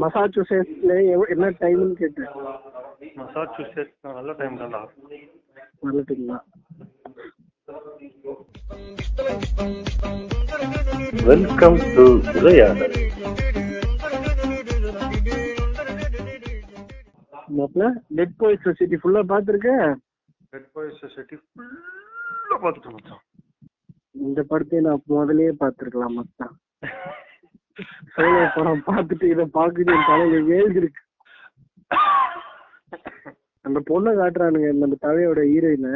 மசாச்சுசெட்ஸ்ல என்ன டைம்னு கேட்டேன். மசாச்சுசெட்ஸ் நல்ல டைம் தான்டா. நல்லதுங்களா? வெல்கம் டு உரையாடல் டெட் பாய்ஸ் சொசைட்டி ஃபுல்லா பாத்திருக்கேன் ரெட் பாய் சொசைட்டி ஃபுல்லா பார்த்துட்டு மச்சான். இந்த படத்தை நான் முதல்லயே பாத்துருக்கலாம் மச்சான் சோழ படம் பார்த்துட்டு இதை பாக்குது என் தலையில ஏழு இருக்கு அந்த பொண்ணை காட்டுறானுங்க நம்ம தலையோட ஹீரோயினை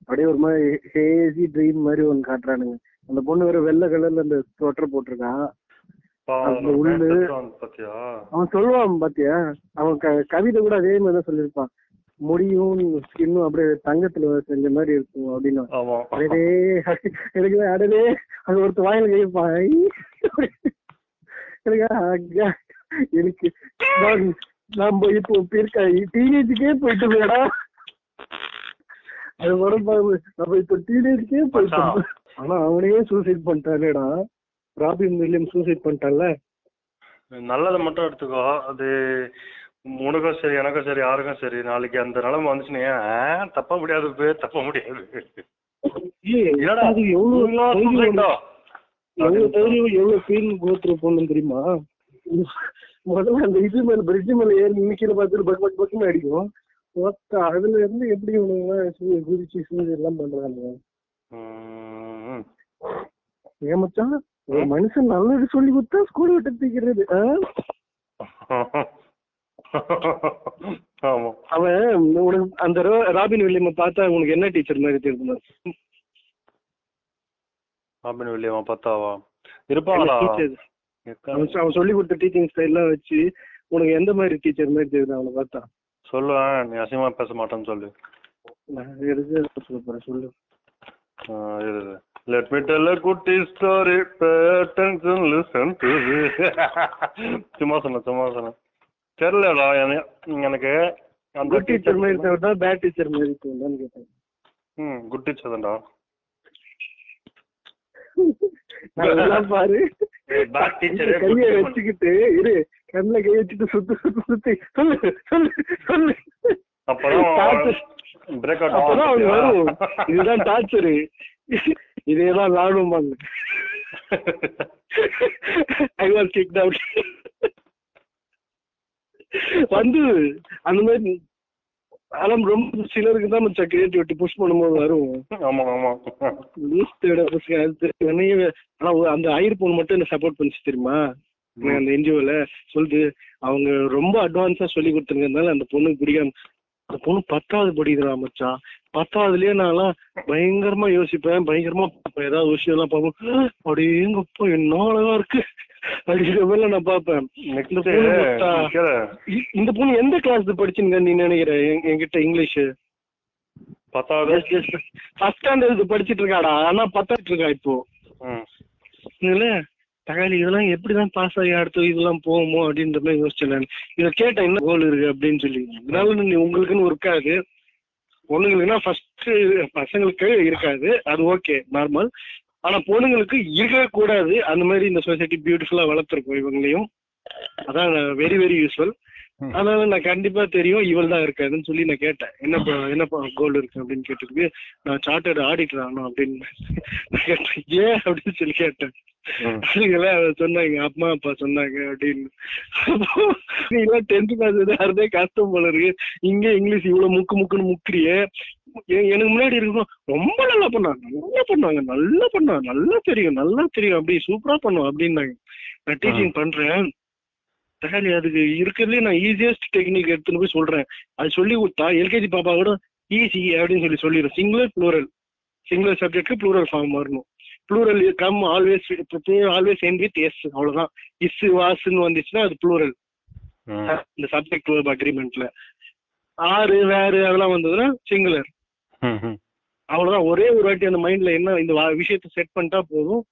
அப்படியே ஒரு மாதிரி ஹேசி ட்ரீம் மாதிரி ஒன்னு காட்டுறானுங்க. அந்த பொண்ணு வேற வெள்ளை கலர்ல அந்த ஸ்வெட்டர் போட்டிருக்கா. அந்த உள்ளு. அவன் சொல்லுவான் பாத்தியா? அவன் கவிதை கூட அதே மாதிரி தான் சொல்லியிருப்பான். முடியும் ஸ்கின்னும் அப்படியே தங்கத்துல செஞ்ச மாதிரி இருக்கும் அப்படின்னு. எனக்கு அடடே அது ஒருத்த வாயில கைப்பான் ஐ! எனக்கு எனக்கு நான் நம்ம இப்போ இருக்கா டீனேஜுக்கே போயிட்டு போயடா அது வரும் நம்ம இப்போ டீனேஜுக்கே போயிட்டோம். ஆனா அவனையே சூசைட் பண்ணிட்டானேடா. ராபின் வில்லியம் சூசைட் பண்ணிட்டான்ல. நல்லதை மட்டும் எடுத்துக்கோ. அது உனக்கும் சரி எனக்கும் சரி யாருக்கும் சரி நாளைக்கு அந்த நிலைமை வந்துச்சுன்னு ஏன்? தப்ப முடியாது தப்ப முடியாது. தைரியம் முதல்ல அந்த இது மேல பிரிட்ஜ் மேல ஏறி நிக்கல பார்த்துட்டு பக் பக் பக்குன்னு அடிக்கும். அதுல இருந்து எப்படி இவனுங்க குதிச்சு சூழ்ச்சி எல்லாம் பண்றாங்க ம். ஏன் மச்சான்? ஒரு மனுஷன் நல்லது சொல்லி கொடுத்தா ஸ்கூல் விட்டு தூக்கிறது? ஆமா. அவன் உனக்கு அந்த ராபின் வில்லியம் பார்த்தா உனக்கு என்ன டீச்சர் மாதிரி தெரியுமா? அப்படின்னு வெளியவா பத்தாவா இருப்பாங்களா அவன் சொல்லி கொடுத்த டீச்சிங் ஸ்டைல்லாம் வச்சு உனக்கு எந்த மாதிரி டீச்சர் மாதிரி தெரியுது அவனை பார்த்தா? சொல்லுவேன் நீ அசிங்கமா பேச மாட்டேன்னு சொல்லு. சொல்ல. லெட் மீ டெல் a குட்டி ஸ்டோரி listen to this சும்மா சொன்னேன் சும்மா சொன்னேன் தெரியலடா எனக்கு குட் டீச்சர் மாதிரி தவிர்த்தா பேட் டீச்சர் மாதிரி தோணுதான்னு கேட்டேன். ம் குட் டீச்சர் தான்டா. பாரு. கைய வச்சுக்கிட்டு இரு கண்ணுல கை வச்சுட்டு சுத்து சுத்து சுத்தி சொல்லு சொல்லு சொல்லு. இதுதான் டார்ச்சரு இதேதான் நானும் பண்ணு ஐ வாஸ் கிக்ட் அவுட் வந்து அந்த மாதிரி ஆனா ரொம்ப சிலருக்கு தான் மச்சா கிரியேட்டிவிட்டி புஷ் பண்ணும்போது வரும். ஆமா ஆமா ஆனா அந்த ஐயர் பொண்ணு மட்டும் என்ன சப்போர்ட் பண்ணிச்சு தெரியுமா? அந்த என்ஜிஓல சொல்லுது அவங்க ரொம்ப அட்வான்ஸா சொல்லி கொடுத்துருக்கறதுனால அந்த பொண்ணுக்கு பிடிக்காம அந்த பொண்ணு பத்தாவது படிக்கிறா மச்சான். பத்தாவதுலயே நான்லாம் பயங்கரமா யோசிப்பேன் பயங்கரமா பார்ப்பேன். ஏதாவது விஷயம் எல்லாம் பார்ப்போம் அப்படியேங்கப்பா என்ன அழகா இருக்கு. அப்படிங்கிற மாதிரி நான் பார்ப்பேன். இந்த பொண்ணு எந்த கிளாஸ் படிச்சுங்க நீ நினைக்கிற என்- என்கிட்ட இங்கிலீஷ். பத்தாவது? ஃபர்ஸ்ட் ஸ்டாண்டர்ட் படிச்சிட்டு இருக்காடா. ஆனா பத்தாட்டு இருக்கா இப்போ? ம். இதுல இதெல்லாம் இதெல்லாம் எப்படிதான் பாஸ் ஆகி அடுத்து இதெல்லாம் போகுமோ அப்படின்ற மாதிரி யோசிச்சேன் நான். இதை கேட்டேன் என்ன கோல் இருக்கு? அப்படின்னு சொல்லி. இதனால நீ உங்களுக்குன்னு இருக்காது பொண்ணுங்களுக்குன்னா ஃபர்ஸ்ட் பசங்களுக்கு இருக்காது. அது ஓகே நார்மல் ஆனா பொண்ணுங்களுக்கு இருக்கவே கூடாது அந்த மாதிரி இந்த சொசைட்டி பியூட்டிஃபுல்லா வளர்த்துருக்கோம் இவங்களையும். அதான் வெரி வெரி யூஸ்ஃபுல் அதனால நான் கண்டிப்பா தெரியும் இவள் தான் இருக்காதுன்னு சொல்லி நான் கேட்டேன். என்னப்பா என்னப்பா கோல் இருக்கு அப்படின்னு கேட்டதுக்கு நான் சார்ட்டர்டு ஆடிட்டர் ஆனோம் அப்படின்னு கேட்டேன். ஏன் அப்படின்னு சொல்லி கேட்டேன். அதுங்களா சொன்னாங்க அம்மா அப்பா சொன்னாங்க அப்படின்னு. அப்போ நீங்க டென்த் கிளாஸ் கஷ்டம் போல இருக்கு. இங்க இங்கிலீஷ் இவ்வளவு முக்கு முக்குன்னு முக்கிறியே. எனக்கு முன்னாடி இருக்கும் ரொம்ப நல்லா பண்ணாங்க நல்லா பண்ணாங்க நல்லா பண்ணா நல்லா தெரியும் நல்லா தெரியும் அப்படி சூப்பரா பண்ணுவோம் அப்படின்னாங்க. நான் டீச்சிங் பண்றேன். தகாலி அதுக்கு இருக்கிறதுலே நான் ஈஸியஸ்ட் டெக்னிக் எடுத்துன்னு போய் சொல்றேன். அது சொல்லி கொடுத்தா எல்கேஜி பாப்பா கூட ஈஸி அப்படின்னு சொல்லி சொல்லிடும். சிங்குலர் ப்ளூரல் சிங்குலர் சப்ஜெக்ட்க்கு ப்ளூரல் ஃபார்ம் வரணும். Plural come always always end with S அவ்வளவுதான். இஸ் வாஸ்ன்னு வந்துச்சுன்னா அது ப்ளூரல். இந்த சப்ஜெக்ட் வேர்ப் அக்ரிமெண்ட்ல ஆறு வேறு அதெல்லாம் வந்ததுன்னா சிங்குலர். அவ்வளவுதான். ஒரே ஒரு வாட்டி அந்த மைண்ட்ல என்ன இந்த விஷயத்தை செட் பண்ணிட்டா போதும்.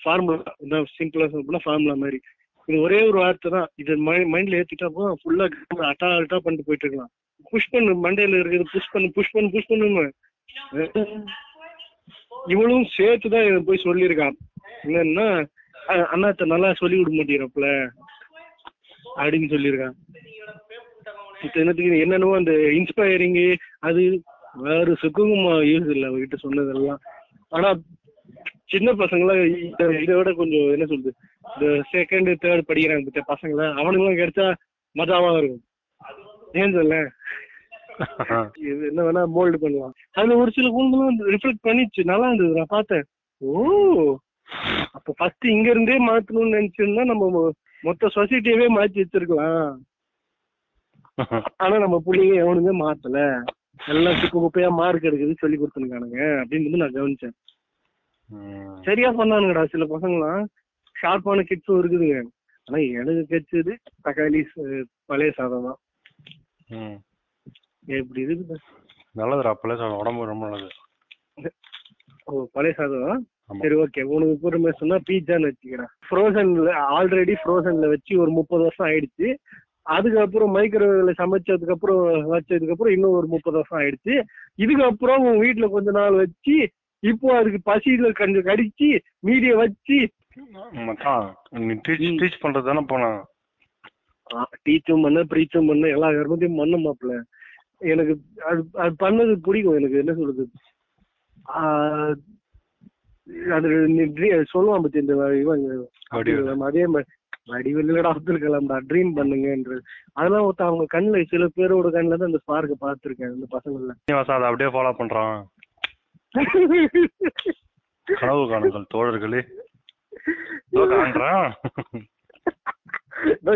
ஃபார்முலா இந்த சிம்பிளா சொல்லணும்னா ஃபார்முலா மாதிரி. இது ஒரே ஒரு வார்த்தை தான். இது மைண்ட்ல ஏத்திட்டா போ ஃபுல்லா அட்டா அட்டா பண்ணிட்டு போயிட்டு இருக்கலாம். புஷ் பண்ணு மண்டையில இருக்குது புஷ் பண்ணு புஷ் பண்ணு புஷ் பண்ணுன்னு. இவளும் சேர்த்து தான் போய் சொல்லியிருக்கான். என்னன்னா அண்ணாத்த நல்லா சொல்லி விட மாட்டேங்கிறப்பல. அப்படின்னு சொல்லியிருக்கான். இப்ப என்னத்துக்கு என்னென்னவோ அந்த இன்ஸ்பயரிங்கு அது வேற சுக்குமா யூஸ் இல்லை அவகிட்ட சொன்னதெல்லாம். ஆனா சின்ன பசங்களாம் இத- இதை விட கொஞ்சம் என்ன சொல்றது? இந்த செகண்ட் தேர்ட் படிக்கிறாங்க பத்தியா பசங்கள? அவனுங்களாம் கிடைச்சா மஜாவா இருக்கும். ஏன் சொல்ல இது என்ன வேணா மோல்டு பண்ணலாம். அதுல ஒரு சில குழுங்களும் ரிஃப்ளெக்ட் பண்ணிச்சு. நல்லா இருந்தது நான் பார்த்தேன். ஓ! அப்ப ஃபர்ஸ்ட் இங்க இருந்தே மாத்தணும்னு நினைச்சிருந்தா நம்ம மொத்த சொசைட்டியவே மாத்தி வச்சிருக்கலாம். ஆனா நம்ம புள்ளைங்க எவனுமே மாத்தல. எல்லாம் குப்பை குப்பையா மார்க் எடுக்குது சொல்லி கொடுத்துருக்கானுங்க. அப்படின்னு நான் கவனிச்சேன். சரியா பண்ணானுங்கடா சில பசங்களாம் ஷார்ப்பான கிட்ஸும் இருக்குதுங்க. ஆனா எனக்கு கிடைச்சது தக்காளி பழைய சாதம் தான். எப்படி இருக்குது? நல்லதுடா அப்பளே சாப்பிடும் உடம்பு ரொம்ப நல்லது. ஓ பழைய சாதம். சரி ஓகே உனக்கு பொறுமை சொன்னா பீட்சான்னு வச்சுக்கிறேன். ஃப்ரோசன்ல ஆல்ரெடி ஃப்ரோசன்ல வச்சு ஒரு முப்பது வருஷம் ஆயிடுச்சு. அதுக்கப்புறம் மைக்ரோவேவ்ல சமைச்சதுக்கு அப்புறம் வச்சதுக்கு அப்புறம் இன்னும் ஒரு முப்பது வருஷம் ஆயிடுச்சு. இதுக்கப்புறம் உன் வீட்டுல கொஞ்ச நாள் வச்சு இப்போ அதுக்கு பசியில கொஞ்சம் கடிச்சு மீடிய வச்சு மச்சான் நீ டீச் ம். டீச் பண்றது தானே போனா டீச்சும் பண்ண ப்ரீச்சும் பண்ண எல்லா கர்மத்தையும் பண்ண எனக்கு அது அது பண்ணது பிடிக்கும். எனக்கு என்ன சொல்றது? அது சொல்லுவான் பத்தி இந்த இவன் அதே மாதிரி வடிவெல்லடா அப்துல் கலாம்டா ட்ரீம் பண்ணுங்கன்றது அதெல்லாம் ஒருத்த அவங்க கண்ணுல சில பேரோட கண்ணுல தான் அந்த ஸ்பார்க்க பார்த்திருக்கேன் இந்த பசங்கள்ல. அதை அப்படியே ஃபாலோ பண்றான். கனவு காணுங்கள் தோழர்களே.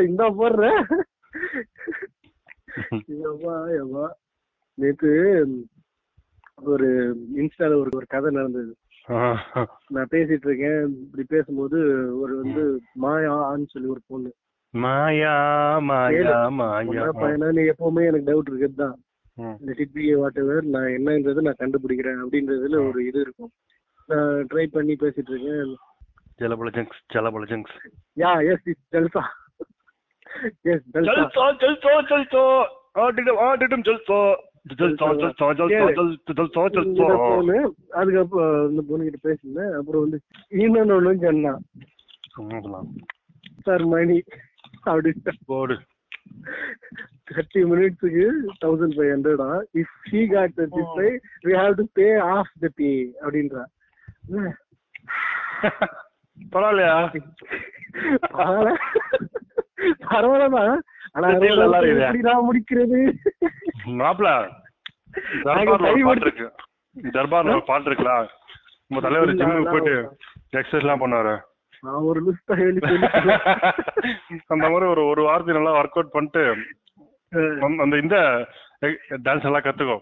இந்த போடுறேன் நேத்து ஒரு இன்ஸ்டால ஒரு ஒரு கதை நடந்தது. நான் பேசிட்டு இருக்கேன். இப்படி பேசும்போது ஒரு வந்து மாயான்னு சொல்லி ஒரு பொண்ணு. மாயா மாயா மாயா. பையனா நீ எப்பவுமே எனக்கு டவுட் இருக்குது தான். ம். இந்த டிபி வாட் எவர் நான் என்னன்றது நான் கண்டுபிடிக்கிறேன் அப்படின்றதுல ஒரு இது இருக்கும். நான் ட்ரை பண்ணி பேசிட்டு இருக்கேன். ஜலபல ஜங்க்ஸ் ஜலபல ஜங்க்ஸ் யா எஸ் இஸ் ஜல்சா எஸ் ஜல்சா ஜல்சா ஜல்சா ஜல்சா ஆடிடும் ஆடிடும் ஜல்சா ஜல்சா ஜல்சா ஜல்சா ஜல்சா அதுக்கப்புறம் இந்த பொண்ணு கிட்ட பேசியிருந்தேன் அப்புறம் வந்து இன்னொன்னு ஒண்ணு சொன்னான் சார் மணி. அப்படி போடு. தேர்ட்டி மினிட்ஸுக்கு thousand five ஹண்ட்ரடா if she got thirty five we have to pay half the pay அப்படின்றா? பரவாயில்லையா? பரவாயில்ல. பரவாயில்லதான் ஆனா இது நல்லா இருக்குதே. எப்படி நான் முடிக்கிறது? மாப்பிள பாட்டு இருக்கு. தர்பார்ல ஒரு பாட்டு இருக்குல்ல? உங்க தலைவர் ஜிம்முக்கு போயிட்டு எக்ஸசைஸ் எல்லாம் பண்ணாரு நான் ஒரு. அந்த மாதிரி ஒரு ஒரு வாரத்துக்கு நல்லா ஒர்க் அவுட் பண்ணிட்டு அந்த- அந்த இந்த டான்ஸ் எல்லாம் கத்துக்கோ.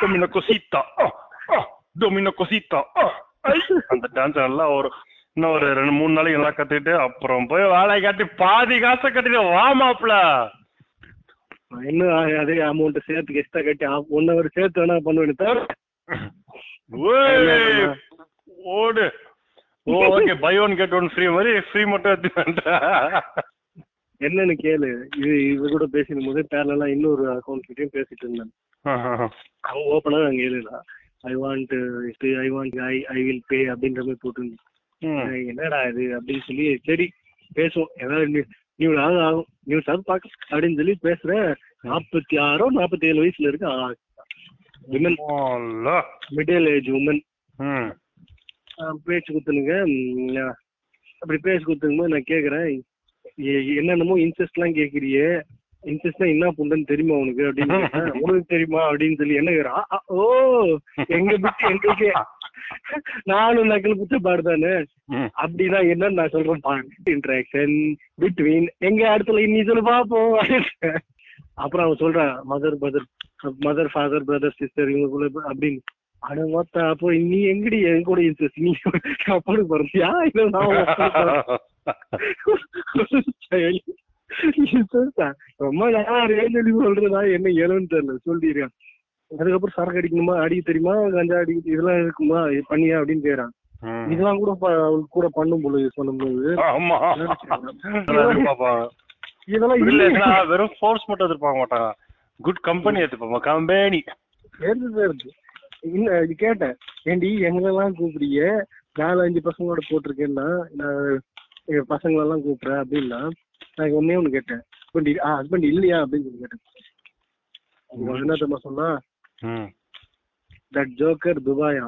டொமினோ கொசித்தா டொமினோ கொசித்தா அந்த டான்ஸ் நல்லா ஒரு இன்னும் ஒரு ரெண்டு மூணு நாளைக்கு நல்லா கத்துக்கிட்டு அப்புறம் போய் வேலை காட்டி பாதி காசை கட்டிட்டு வா மாப்பிள நான் இன்னும் அதே அமௌண்ட் சேர்த்து எக்ஸ்ட்ரா கட்டி ஒன் ஹவர் சேர்த்து வேணா பண்ணுவேன் தவிர ஓடு. ஓ okay buy one get one free மாதிரி ஃப்ரீ மட்டும் எடுத்து என்னன்னு கேளு. இது இவ கூட பேசிடும் போது பேரலாம் இன்னொரு அக்கௌண்ட் கிட்டயும் பேசிட்டு இருந்தேன். அவன் ஓப்பனா அங்க எழுதலாம் I want I want I I will pay அப்படின்ற மாதிரி போட்டு என்னடா இது? அப்படின்னு சொல்லி சரி பேசுவோம். ஏதாவது நியூஸ் ஆகும். ஆகும் நியூஸ் ஆகும் பார்க்க அப்படின்னு சொல்லி பேசுறேன் நாற்பத்தி ஆறோ நாற்பத்தி ஏழு வயசுல இருக்கு விமன் மிடில் ஏஜ் உமன் பேச்சு குத்துனுங்க அப்படி பேச்சு குத்துனும்போது நான் கேக்குறேன். என்னென்னமோ இன்ட்ரெஸ்ட் எல்லாம் கேக்குறியே இன்ட்ரெஸ்ட்னா என்ன புண்டன்னு தெரியுமா உனக்கு அப்படின்னு. உனக்கு தெரியுமா அப்படின்னு சொல்லி என்ன கேக்குறா? ஆ, ஆ, ஓ எங்க பிட்டு எங்களுக்கே நானும் நக்கல் புத்த பாடுதானே? அப்படின்னா என்னன்னு நான் சொல்றேன் பாருங்க இன்ட்ராக்ஷன் பிட்வீன் எங்க இடத்துல இன்னி சொல்லு பாப்போம் அப்புறம் அவன் சொல்றான் mother mother mother father brother sister இவங்களுக்குள்ள அப்படின்னு. அட மொத்த அப்போ நீ எங்கடி என் கூட இன்ட்ரெஸ்ட் நீ அப்படி போறியா இல்ல நான். ரொம்ப நேரம் சொல்றதா? என்ன ஏழுன்னு தெரியல. சொல்லிடுறான். அதுக்கப்புறம் சரக்கு அடிக்கணுமா அடிக்க தெரியுமா கஞ்சா அடிக்க இதெல்லாம் இருக்குமா இது பண்ணியா அப்படின்னு கேக்குறான். இதெல்லாம் கூட அவளுக்கு கூட பண்ணும் பொழுது அதெல்லாம் எதிர்பார்ப்பாங்க. இதெல்லாம் இல்ல, வெறும் ஃபோர்ஸ் மட்டும் எதிர்பார்க்க மாட்டாங்க குட் கம்பெனி எதிர்பார்ப்பாங்க கம்பெனி இருக்கு. இல்ல இது கேட்டேன். ஏண்டி எங்களெல்லாம் கூப்பிடுறிய நாலு அஞ்சு பசங்களோட போட்டிருக்கேன்னா நான் எங்க பசங்களெல்லாம் கூப்பிடுறேன் அப்படின்னா நான் ஒன்னே ஒண்ணு கேட்டேன். ஹஸ்பண்ட் ஹஸ்பண்ட் இல்லையா அப்படின்னு சொல்லி கேட்டேன். என்ன தெரியுமா சொன்னா தட் ஜோக்கர் துபாயா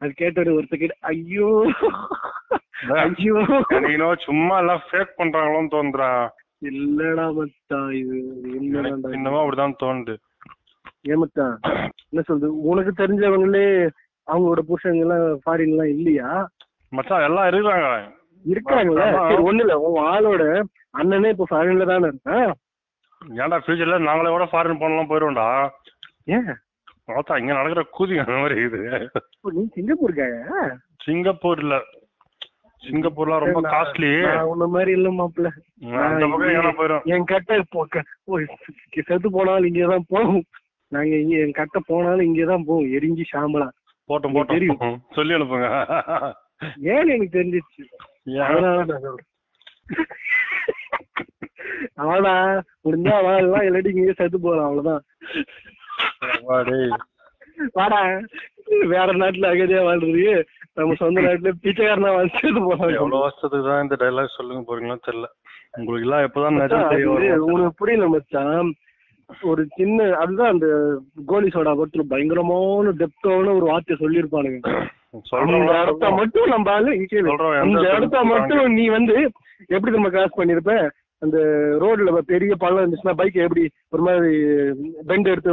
அது கேட்டவர் ஒருத்தர் கேட்டு ஐயோ. ஐயோ. இன்னும் சும்மா எல்லாம் ஃபேக் பண்றாங்களோன்னு தோணுதுடா. இல்லடா மச்சான் இது இன்னமும் அப்படிதான் தோணுது. ஏமத்தா என்ன சொல்றது? உனக்கு தெரிஞ்சவங்களே அவங்களோட புருஷங்க எல்லாம் ஃபாரின் எல்லாம் இல்லையா? மச்சான் எல்லாம் ஆமா. சரி ஒண்ணு இல்ல. உன் ஆளோட அண்ணனே இப்ப ஃபாரின்ல தானே இருக்கான். ஏன்டா ஃபியூச்சர்ல நாங்களே கூட ஃபாரின் போனலாம் போயிடுவோம்டா ஏன்? பார்த்தா இங்க நடக்கிற கூதி அந்த மாதிரி இது நீ சிங்கப்பூருக்காயா சிங்கப்பூர்ல. சிங்கப்பூர்லாம் ரொம்ப நான்- காஸ்ட்லி உன்ன மாதிரி இல்ல மாப்பிள்ள. அந்த பக்கம் எங்கன்னா போயிடும் என் கட்டை செத்து போனாலும் இங்கதான் போகும் நாங்க இங்க என் கட்டை போனாலும் இங்கதான் போகும் எரிஞ்சு சாம்பலா போட்டோம் எனக்கு தெரியும். போட்டோம் சொல்லி அனுப்புங்க. ஏன்னு எனக்கு தெரிஞ்சிச்சு ஏன்? அதனால நான் சொல்றேன். அவனா முடிஞ்சா வாழலாம் இல்லாட்டி இங்கே செத்து போகலாம் அவ்வளவுதான். வா. வாடா வேற நாட்டுல அகதியா வாழ்றது நம்ம சொந்த நாட்டுல பிச்சைக்காரனா வாழ்ந்து போகலாம் எவ்வளவு வருஷத்துக்கு தான் இந்த டைலாக் சொல்லுங்க போறீங்களோ தெரியல. உங்களுக்கு எல்லாம் எப்பதான் நிஜம் தெரிய உனக்கு புரியல மச்சான். ஒரு சின்ன அதுதான் அந்த கோலி சோடா படத்துல பயங்கரமான டெப்தான ஒரு வார்த்தை சொல்லியிருப்பானுங்க. இடத்த மட்டும் நம்ம ஆளு இடத்த? மட்டும் நீ வந்து எப்படி நம்ம கிராஸ் பண்ணிருப்ப அந்த ரோட்ல பெரிய பள்ளம் இருந்துச்சுன்னா பைக் எப்படி ஒரு மாதிரி பெண்ட் எடுத்து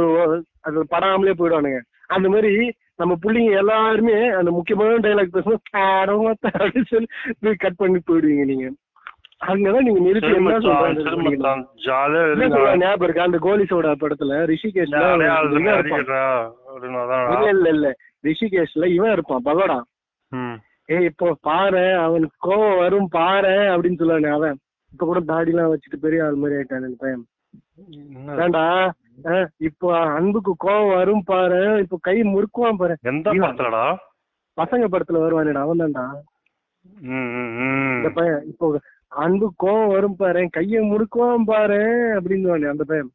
அது படாமலே போயிடுவானுங்க. அந்த மாதிரி நம்ம புள்ளிங்க எல்லாருமே அந்த முக்கியமான டைலாக் பேசணும் அப்படின்னு சொல்லி கட் பண்ணி போயிடுவீங்க நீங்க. அங்கதான் நீங்க நிறுத்தி என்ன சொல்றாங்க ஞாபகம் இருக்கா? அந்த கோலி சோடா படத்துல அதான். இல்ல இல்ல இல்ல. ரிஷிகேஷ்ல இவன் இருப்பான். ம். ஏய் இப்போ பாரு அவனுக்கு கோவம் வரும் பாரு அப்படின்னு சொல்லுவானே அவன். இப்ப கூட தாடி எல்லாம் வச்சுட்டு பெரிய ஆள் மாதிரி ஆயிட்டான் பையன்? வேண்டா இப்போ அன்புக்கு கோவம் வரும் பாரு. இப்போ கை முறுக்குவான் பாரு. எந்த. படத்துலடா? பசங்க படத்துல வருவானேடா அவன் தான்டா. இந்த பையன் இப்போ அன்பு கோவம் வரும் பாரு கையை முறுக்குவான் பாரு அப்படின்னு அந்த பையன்.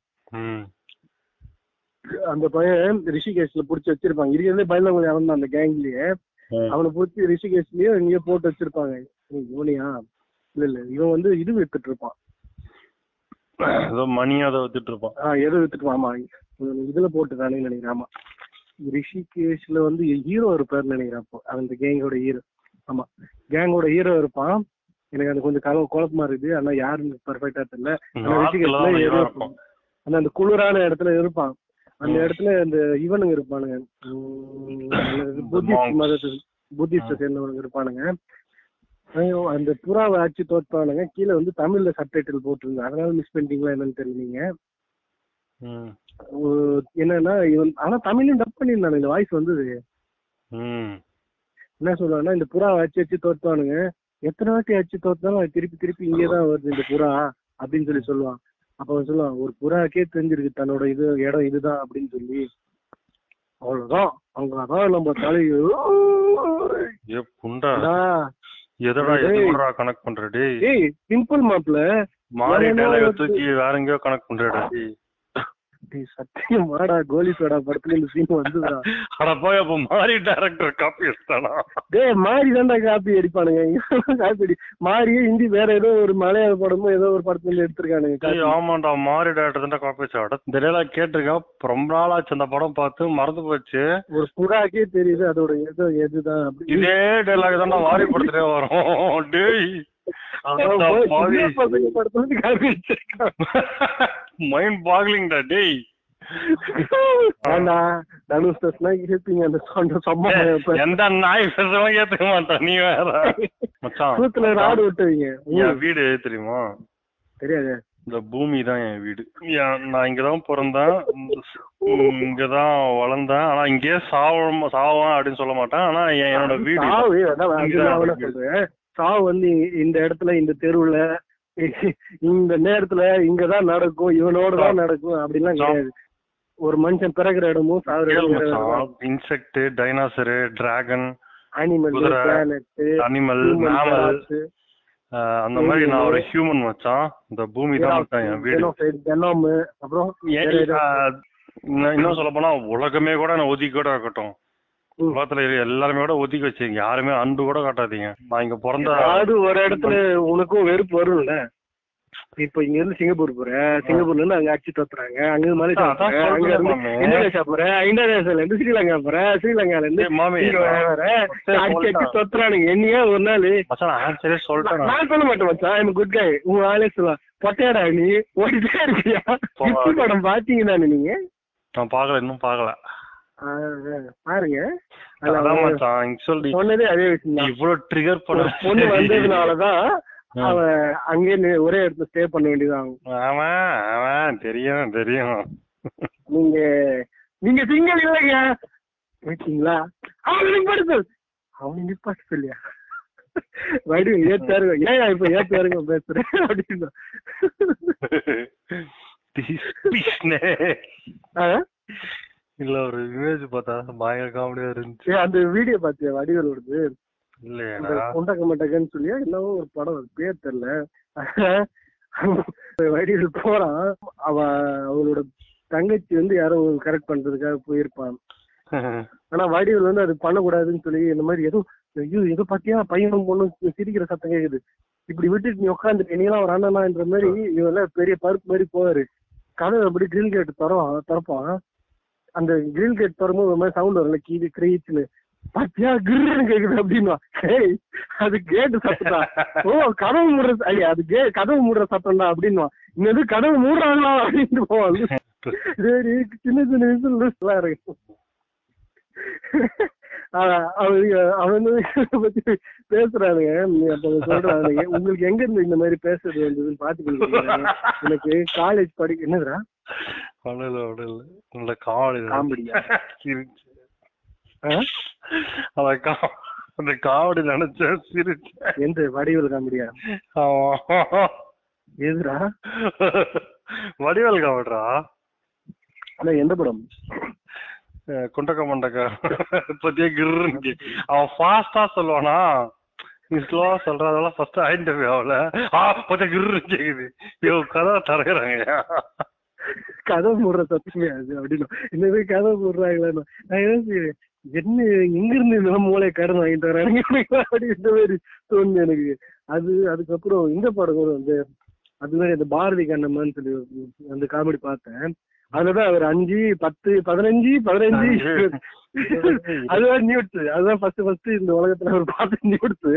அந்த பையன் ரிஷிகேஷ்ல புடிச்சு வச்சிருப்பாங்க. இருக்கிறதே பயந்தவங்க அவன் தான் அந்த கேங்லயே. அவனை புடிச்சு ரிஷிகேஷ்லயே இங்கேயே போட்டு வச்சிருப்பாங்க. இவனையா? இல்ல இல்ல இவன் வந்து இது வித்துட்டு இருப்பான். ஏதோ மணி அதை வித்துட்டு இருப்பான். ஆஹ் எதை வித்துட்டு ஆமா இதுல போட்டு தானே நினைக்கிறேன். ஆமா. ரிஷிகேஷ்ல வந்து ஹீரோ இருப்பாருன்னு நினைக்கிறேன் அப்போ. அந்த கேங்கோட ஹீரோ ஆமா. கேங்கோட ஹீரோ இருப்பான். எனக்கு அது கொஞ்சம் கல குழப்பமா இருக்குது. ஆனா யாருன்னு பெர்ஃபெக்டா தெரியல. ஆனா ரிஷிகேஷ்ல ஏதோ. ஆனா அந்த குளிரான இடத்துல இருப்பான். அந்த. இடத்துல இந்த இவனுங்க இருப்பானுங்க. புத்திஸ்ட். மதத்து புத்திஸ்ட சேர்ந்தவனுங்க இருப்பானுங்க. அந்த புறாவை அடிச்சு தோற்பானுங்க கீழே வந்து தமிழ்ல சப்டைட்டில் போட்டிருந்தாங்க. அதனால மிஸ் பண்ணிட்டீங்களா என்னன்னு தெரியல நீங்க. ம். ஓ- என்னன்னா இவன் ஆனா தமிழ்லயும் டப் பண்ணியிருந்தானு இந்த வாய்ஸ் வந்தது. என்ன சொல்லுவாங்கன்னா இந்த புறாவை அடிச்சு அடிச்சு தோற்பானுங்க எத்தனை வாட்டி அடிச்சு தோத்தாலும் திருப்பி திருப்பி இங்கே தான் வருது இந்த புறா அப்படின்னு சொல்லி சொல்லுவான். அப்ப சொல்லுவான் ஒரு புறாக்கே தெரிஞ்சிருக்கு தன்னோட இது இடம் இதுதான் அப்படின்னு சொல்லி. அவ்வளவுதான். அங்கதான் நம்ம தலையோ புண்டா. எதடா. எதுடா கனெக்ட் பண்ற டேய். ஏய் சிம்பிள் மாப்ள மாறி டேலாக தூக்கி வேற எங்கேயோ கனெக்ட் பண்றடா டேய் டேய், சத்தியம் மாடா கோலி சோடா படத்துல இந்த சீன் வந்துடா அட போய் அப்ப மாறி டைரக்டர் காப்பி எடுத்தானா? டேய் தான்டா காப்பி அடிப்பானுங்க. காப்பி அடி மாறியே ஹிந்தி வேற ஏதோ ஒரு மலையாள படமோ ஏதோ ஒரு படத்துல எடுத்திருக்கானுங்க. ஆமாண்டா மாறி டைரக்டர் தான் காப்பி கேட்டிருக்கேன் இப்ப ரொம்ப நாள் ஆச்சு அந்த படம் பார்த்து மறந்து போச்சு. ஒரு புறாக்கே தெரியுது அதோட எது எதுதான் இதே டைலாக் தான் மாறி படத்துலயே வரும். டேய். மைண்ட் பாக்லிங்டா டேய். எந்த நாய் பேசுறவன் ஏத்துக்க மாட்டான் நீ வேற. மச்சான் ராடு விட்டுவீங்க. என் வீடு தெரியுமா? தெரியாது. இந்த பூமி தான் என் வீடு. நான் இங்கதான் பிறந்தேன் இங்கதான் வளர்ந்தேன் ஆனா இங்கேயே சாவம் சாவான் அப்படின்னு சொல்ல மாட்டேன் ஆனா என் என்னோட வீடு சாவு வந்து இந்த இடத்துல இந்த தெருவுல இந்த நேரத்துல இங்கதான் நடக்கும் இவனோட தான் நடக்கும் அப்படிலாம் கிடையாது. ஒரு மனுஷன் பிறகுற இடமும் சாகுற insect dinosaur dragon animal planet animal அந்த மாதிரி நான் ஒரு ஹியூமன் மச்சான். இந்த பூமி தான் மச்சான் என் வீடு. அப்புறம் இன்னும் சொல்ல போனா உலகமே கூட நான் ஒதுக்கி கூட இருக்கட்டும். ம். உலகத்துல இருக்கிற எல்லாருமே கூட ஒதுக்கி வச்சுங்க யாருமே அன்பு கூட காட்டாதீங்க. நான் இங்க பிறந்த அது ஒரு இடத்துல உனக்கும் வெறுப்பு வரும்ல? இப்ப இங்க இருந்து சிங்கப்பூர் போற சிங்கப்பூர்ல இருந்து அங்க அடிச்சு தோத்துறாங்க அங்க இருந்து மலேசியா அதான் போற, அங்க சொல்றேன் இருந்து மாமே. இந்தோனேஷியா போற இந்தோனேஷியால இருந்து ஸ்ரீலங்கா போற ஸ்ரீலங்கால இருந்து ஏய் மாமி இங்க வர சரி, அடிச்சு அடிச்சு சொல்லிட்டேன். தொத்துறானுங்க என்னையா ஒரு நாள்? மச்சான் நான் ஆன்சரே சொல்லிட்டேன் நான். நான் சொல்ல மாட்டேன் மச்சான். ஐம் குட் கை உங்க ஆளே சொல்லுவா பொட்டையாடா நீ? ஓடிட்டே இருக்கியா? படம் பாத்தீங்க தானே நீங்க? நான் பாக்கல இன்னும் ஆ, பாருங்க. சொன்னதே அதே விஷயம் இவ்வளவு ட்ரிகர் பண்ண பொண்ணு வந்ததுனாலதான் அவன் அங்கேயே ஒரே இடத்துல ஸ்டே பண்ண வேண்டியதாகும் அவன் அவன் தெரியும் தெரியும். நீங்க நீங்க சிங்கிள் இல்லைங்க. கேட்டீங்களா அவன் நிப்பாட்டு அவன் நிப்பாட்டு சொல்லியா வடி ஏத்தாருங்க ஏன் இப்ப ஏத்தாருங்க பேசுறேன். அப்படின்னு? இல்ல ஒரு இமேஜ் பார்த்தா பயங்கர காமெடியா இருந்துச்சு. ஏய், அந்த வீடியோ பாத்தியா? வடிவலோடது இந்த இல்லையா கொண்டக்க மட்டக்கன்னு சொல்லி என்னவோ ஒரு படம் அது பேர் தெரியல. வடிவில் போறான். அவ அவளோட தங்கச்சி வந்து யாரோ கரெக்ட் பண்றதுக்காக போயிருப்பான். ஆனா வடிவில் வந்து அது பண்ணக்கூடாதுன்னு சொல்லி இந்த மாதிரி ஏதோ ஐயோ ஏதோ பாத்தியா? பையனும் பொண்ணும் சிரிக்கிற சத்தம் கேக்குது. இப்படி விட்டுட்டு நீ உட்காந்துட்டு நீலாம் ஒரு அண்ணனான்ற மாதிரி இவெல்லாம் பெரிய பருப்பு மாதிரி போவாரு. கதவை அப்படி கிரில் கேட் திறவான் திறப்பான். அந்த கிரில் கேட் திறமும் ஒரு மாதிரி சவுண்ட் வரும்ல கீழே கிரீச்சுன்னு. பாத்தியா கிருன்னு கேக்குது அப்படின்னா ஏய் அது கேட்டு சத்தம் ஓ கதவு மூடுற ஐயா அது கே கதவு மூடுற சத்தம்டா அப்படின்னுவான் இன்னது கதவு மூடுறாங்களா? அப்படின்னு போவாங்க. சரி சின்ன சின்ன விஷயம் இருக்கு. அவன் பத்தி பேசுறானுங்க நீ அப்ப சொல்றானுங்க உங்களுக்கு எங்க இருந்து இந்த மாதிரி பேசுறது வந்ததுன்னு பாத்துக்கணும் எனக்கு காலேஜ் படிக்க என்னதுடா? உடல உடல நல்ல காமெடி காமெடியா? சிரிச்சு. ஆ? அந்த கா- அந்த காமெடி நினைச்சேன் சிரிச்சேன் எந்த வடிவில் காமெடியா? ஆமா. எதுடா வடிவேல் காமெடிரா ஆனா எந்த படம்? குண்டக்க மண்டக்க. பத்தியே கிருன்னு கே- அவன் ஃபாஸ்டா சொல்லுவானா? நீ ஸ்லோவா சொல்ற அதெல்லாம் ஃபர்ஸ்ட் ஐடென்டிஃபை ஆகல. ஆ பத்தியா கிருன்னு கேக்குது. ஐயோ கதை தரகுறாங்க கதை போடுற சத்தமே அது அப்படின்னு. இந்த மாதிரி கதை மூடுறாங்களான்னு. நான் யோசிக்கிறேன் என்ன எங்க இருந்து இந்த மூளை கடன் வாங்கிட்டு வராங்க அப்படின்ற மாதிரி தோணுது எனக்கு. அது அதுக்கப்புறம் இந்த படம் கூட வந்து அது மாதிரி இந்த பாரதி கண்ணம்மான்னு சொல்லி அந்த காமெடி பார்த்தேன். அதுலதான் அவர் அஞ்சு பத்து பதினஞ்சு பதினஞ்சு அதுதான் நியூட்ஸ் அதுதான் ஃபர்ஸ்ட் ஃபர்ஸ்ட் இந்த உலகத்துல அவர் பார்த்து நியூட்ஸ்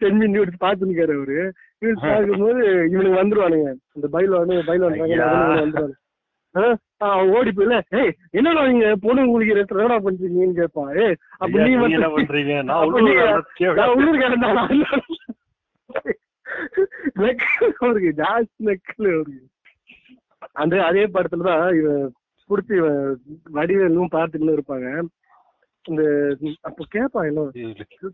சென்மி நியூட்ஸ் பார்த்துருக்காரு அவரு நியூட்ஸ் பார்க்கும்போது இவனுக்கு வந்துருவானுங்க இந்த பைலவானு பைலவான். வந்துருவாங்க ஓடி போயில ஏய் என்னடா நீங்க பொண்ணு உங்களுக்கு என்னடா பண்றீங்கன்னு கேட்பான் ஏய் அப்ப நீ வந்து என்ன பண்றீங்க நான் உள்ளூர்காரன் தான். அவருக்கு ஜாஸ்தி நெக்கல் அவருக்கு அந்த அதே படத்துலதான் இவன் புடிச்சு இவன் வடிவேலும் பார்த்துன்னு இருப்பாங்க. இந்த அப்ப கேட்பான் என்ன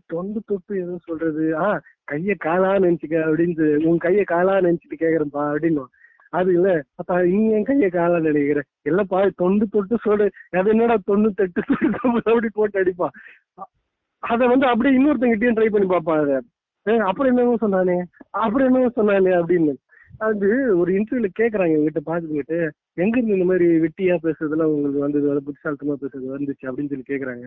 தொண்டு தொட்டு எதுவும் சொல்றது? ஆ கைய காலா நினைச்சுக்க அப்படின்னு உன் கைய காலா நினைச்சிட்டு கேக்குறேன்ப்பா அப்படின்னு அது இல்ல அப்ப நீ என் கைய காலா நினைக்கிற? இல்லப்பா தொண்டு தொட்டு சொல்லு. அது என்னடா தொண்டு தொட்டு அப்படி போட்டு அடிப்பான் அ- அத வந்து அப்படியே இன்னொருத்தங்கிட்டயும் ட்ரை பண்ணி பார்ப்பான் அத. அப்புறம் என்னவோ சொன்னானே அப்புறம் என்னவோ சொன்னானே அப்படின்னு. அது ஒரு இன்டர்வியூல கேக்குறாங்க இவங்கிட்ட பாத்துக்கிட்டு எங்க இருந்து இந்த மாதிரி வெட்டியா பேசுறதுலாம் உங்களுக்கு வந்தது? அது புத்திசாலித்தமா பேசுறது வந்துச்சு அப்படின்னு சொல்லி கேக்குறாங்க.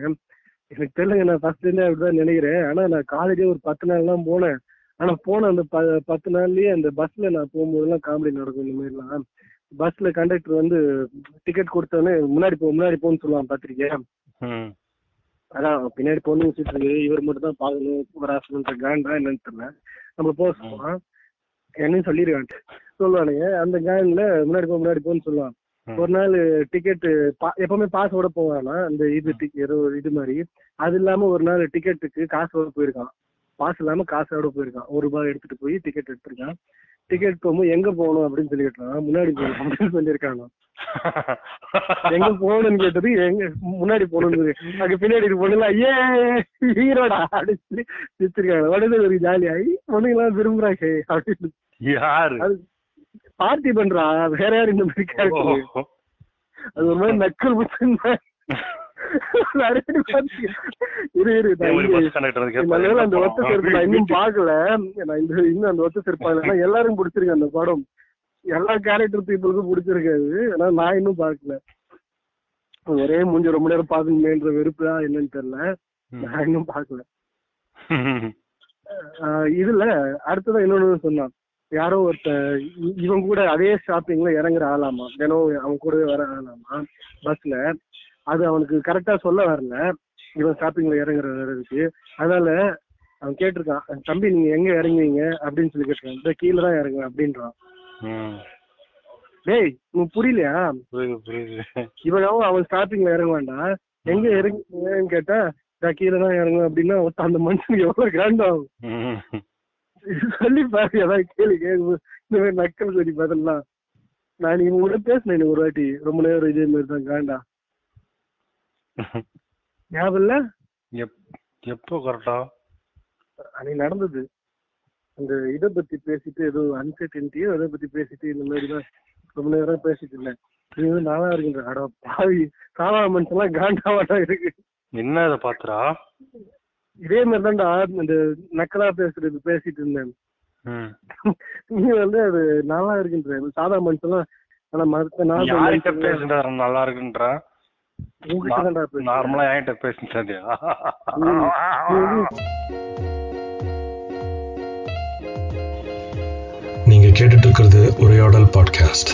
எனக்கு தெரியலங்க நான் ஃபர்ஸ்ட் இருந்தே அப்படிதான் நினைக்கிறேன். ஆனா நான் காலேஜே ஒரு பத்து நாள் தான் போனேன். ஆனா போன அந்த ப பத்து நாள்லயே அந்த பஸ்ல நான் போகும்போதெல்லாம் காமெடி நடக்கும் இந்த மாதிரிலாம். பஸ்ல கண்டக்டர் வந்து டிக்கெட் கொடுத்தோன்னே முன்னாடி போ முன்னாடி போன்னு சொல்லுவான் பத்திரிக்கை ம். அதான் பின்னாடி பொண்ணு வச்சுட்டு இருக்கு இவர் மட்டும் தான் பாக்கணும் வராசன்ற காண்டா என்னன்னு தெரியல. நம்ம போக சொல்லுவான். என்னன்னு சொல்லிருக்கான் சொல்லுவானுங்க. அந்த கான்ல முன்னாடி போ முன்னாடி போன்னு சொல்லுவான். ஒரு நாள் டிக்கெட் எப்பவுமே பாஸோட போவானா அந்த இது ஏதோ ஒரு இது மாதிரி. அது இல்லாம ஒரு நாள் டிக்கெட்டுக்கு காசோட போயிருக்கான். பாஸ் இல்லாம காசோட போயிருக்கான். ஒரு ரூபாய் எடுத்துட்டு போய் டிக்கெட் எடுத்திருக்கான். டிக்கெட் போகும்போது எங்க போகணும் அப்படின்னு சொல்லி கேட்டான் முன்னாடி போகணும் அப்படின்னு சொல்லியிருக்காங்க. எங்க போகணும்னு கேட்டது எங்க முன்னாடி போகணும்னு அங்க பின்னாடி பொண்ணுல ஏ ஹீரோடா அப்படின்னு சொல்லி வச்சிருக்காங்க உடனே ஒரு ஜாலியாகி பொண்ணுங்களாம் விரும்புறாங்க அப்படின்னு யாரு? பார்ட்டி பண்றா. வேற யார் இந்த மாதிரி கேரக்டர். அது ஒரு மாதிரி நக்கல் புத்தன் இரு இரு அந்த ஒத்த? செருப்பு நான் இன்னும் பாக்கல நான் இந்த இன்னும் அந்த ஒத்த செருப்பு ஆனா எல்லாரும் பிடிச்சிருக்கு அந்த படம். எல்லா கேரக்டர் பீப்புளுக்கும் பிடிச்சிருக்காது. ஆனா நான் இன்னும் பாக்கல ஒரே மூஞ்சி ரொம்ப நேரம் பாக்கணுமேன்ற வெறுப்பு தான் என்னன்னு தெரியல. நான் இன்னும் பாக்கல இதுல அடுத்ததான் இன்னொன்னு சொன்னான். யாரோ ஒருத்த இவன் கூட அதே ஷாப்பிங்ல இறங்குற ஆளாமா? தினம் அவன் கூடவே வர ஆளாமா? பஸ்ல அது அவனுக்கு கரெக்டா சொல்ல வரல. இவன் ஷாப்பிங்ல இறங்குறதுக்கு அதனால அவன் கேட்டிருக்கான் தம்பி நீங்க எங்க இறங்குவீங்க அப்படின்னு சொல்லி கேட்டிருக்கான். இந்த கீழே தான் இறங்குவேன் அப்படின்றான். டேய் உனக்கு புரியலையா? இவனாவும் அவன் இறங்க வேண்டாம் எங்க இறங்குன்னு கேட்டா கீழே தான் இறங்குவேன் அப்படின்னா அந்த மனுஷனுக்கு எவ்வளவு கிராண்ட் ஆகும்? சொல்லி பாரு ஏதாவது கேள்வி கேட்கும் இந்த மாதிரி நக்கல் சொல்லி பார்த்தலாம் நான் இவங்க கூட பேசினேன் ஒரு வாட்டி. ரொம்ப நேரம் இதே மாதிரி தான் காண்டா. ஞாபகம் இல்ல? எப்- எப்போ கரெக்டா அன்னைக்கு நடந்தது. அந்த இதை பத்தி பேசிட்டு ஏதோ அன்சர்டனிட்டியோ அதை பத்தி பேசிட்டு இந்த மாதிரி தான் ரொம்ப நேரம் பேசிட்டு இருந்தேன். இது வந்து நானா இருக்கின்ற? அட பாவி சாவா மனுஷன்லாம் காண்டாவாட்டா இருக்கு. என்ன இதை பாத்துறா? இதே மாதிரி தான்டா இந்த நக்கலா பேசுறது பேசிட்டு இருந்தேன். ம். நீ வந்து அது நல்லா இருக்கின்ற சாதா மனுஷன்லாம் ஆனா மத்த நாள் யார்கிட்ட பேசுறா நல்லா இருக்குன்றா. நார்மலா என்கிட்ட பேசுறது நீங்க கேட்டுட்டு இருக்கிறது உரையாடல் பாட்காஸ்ட்.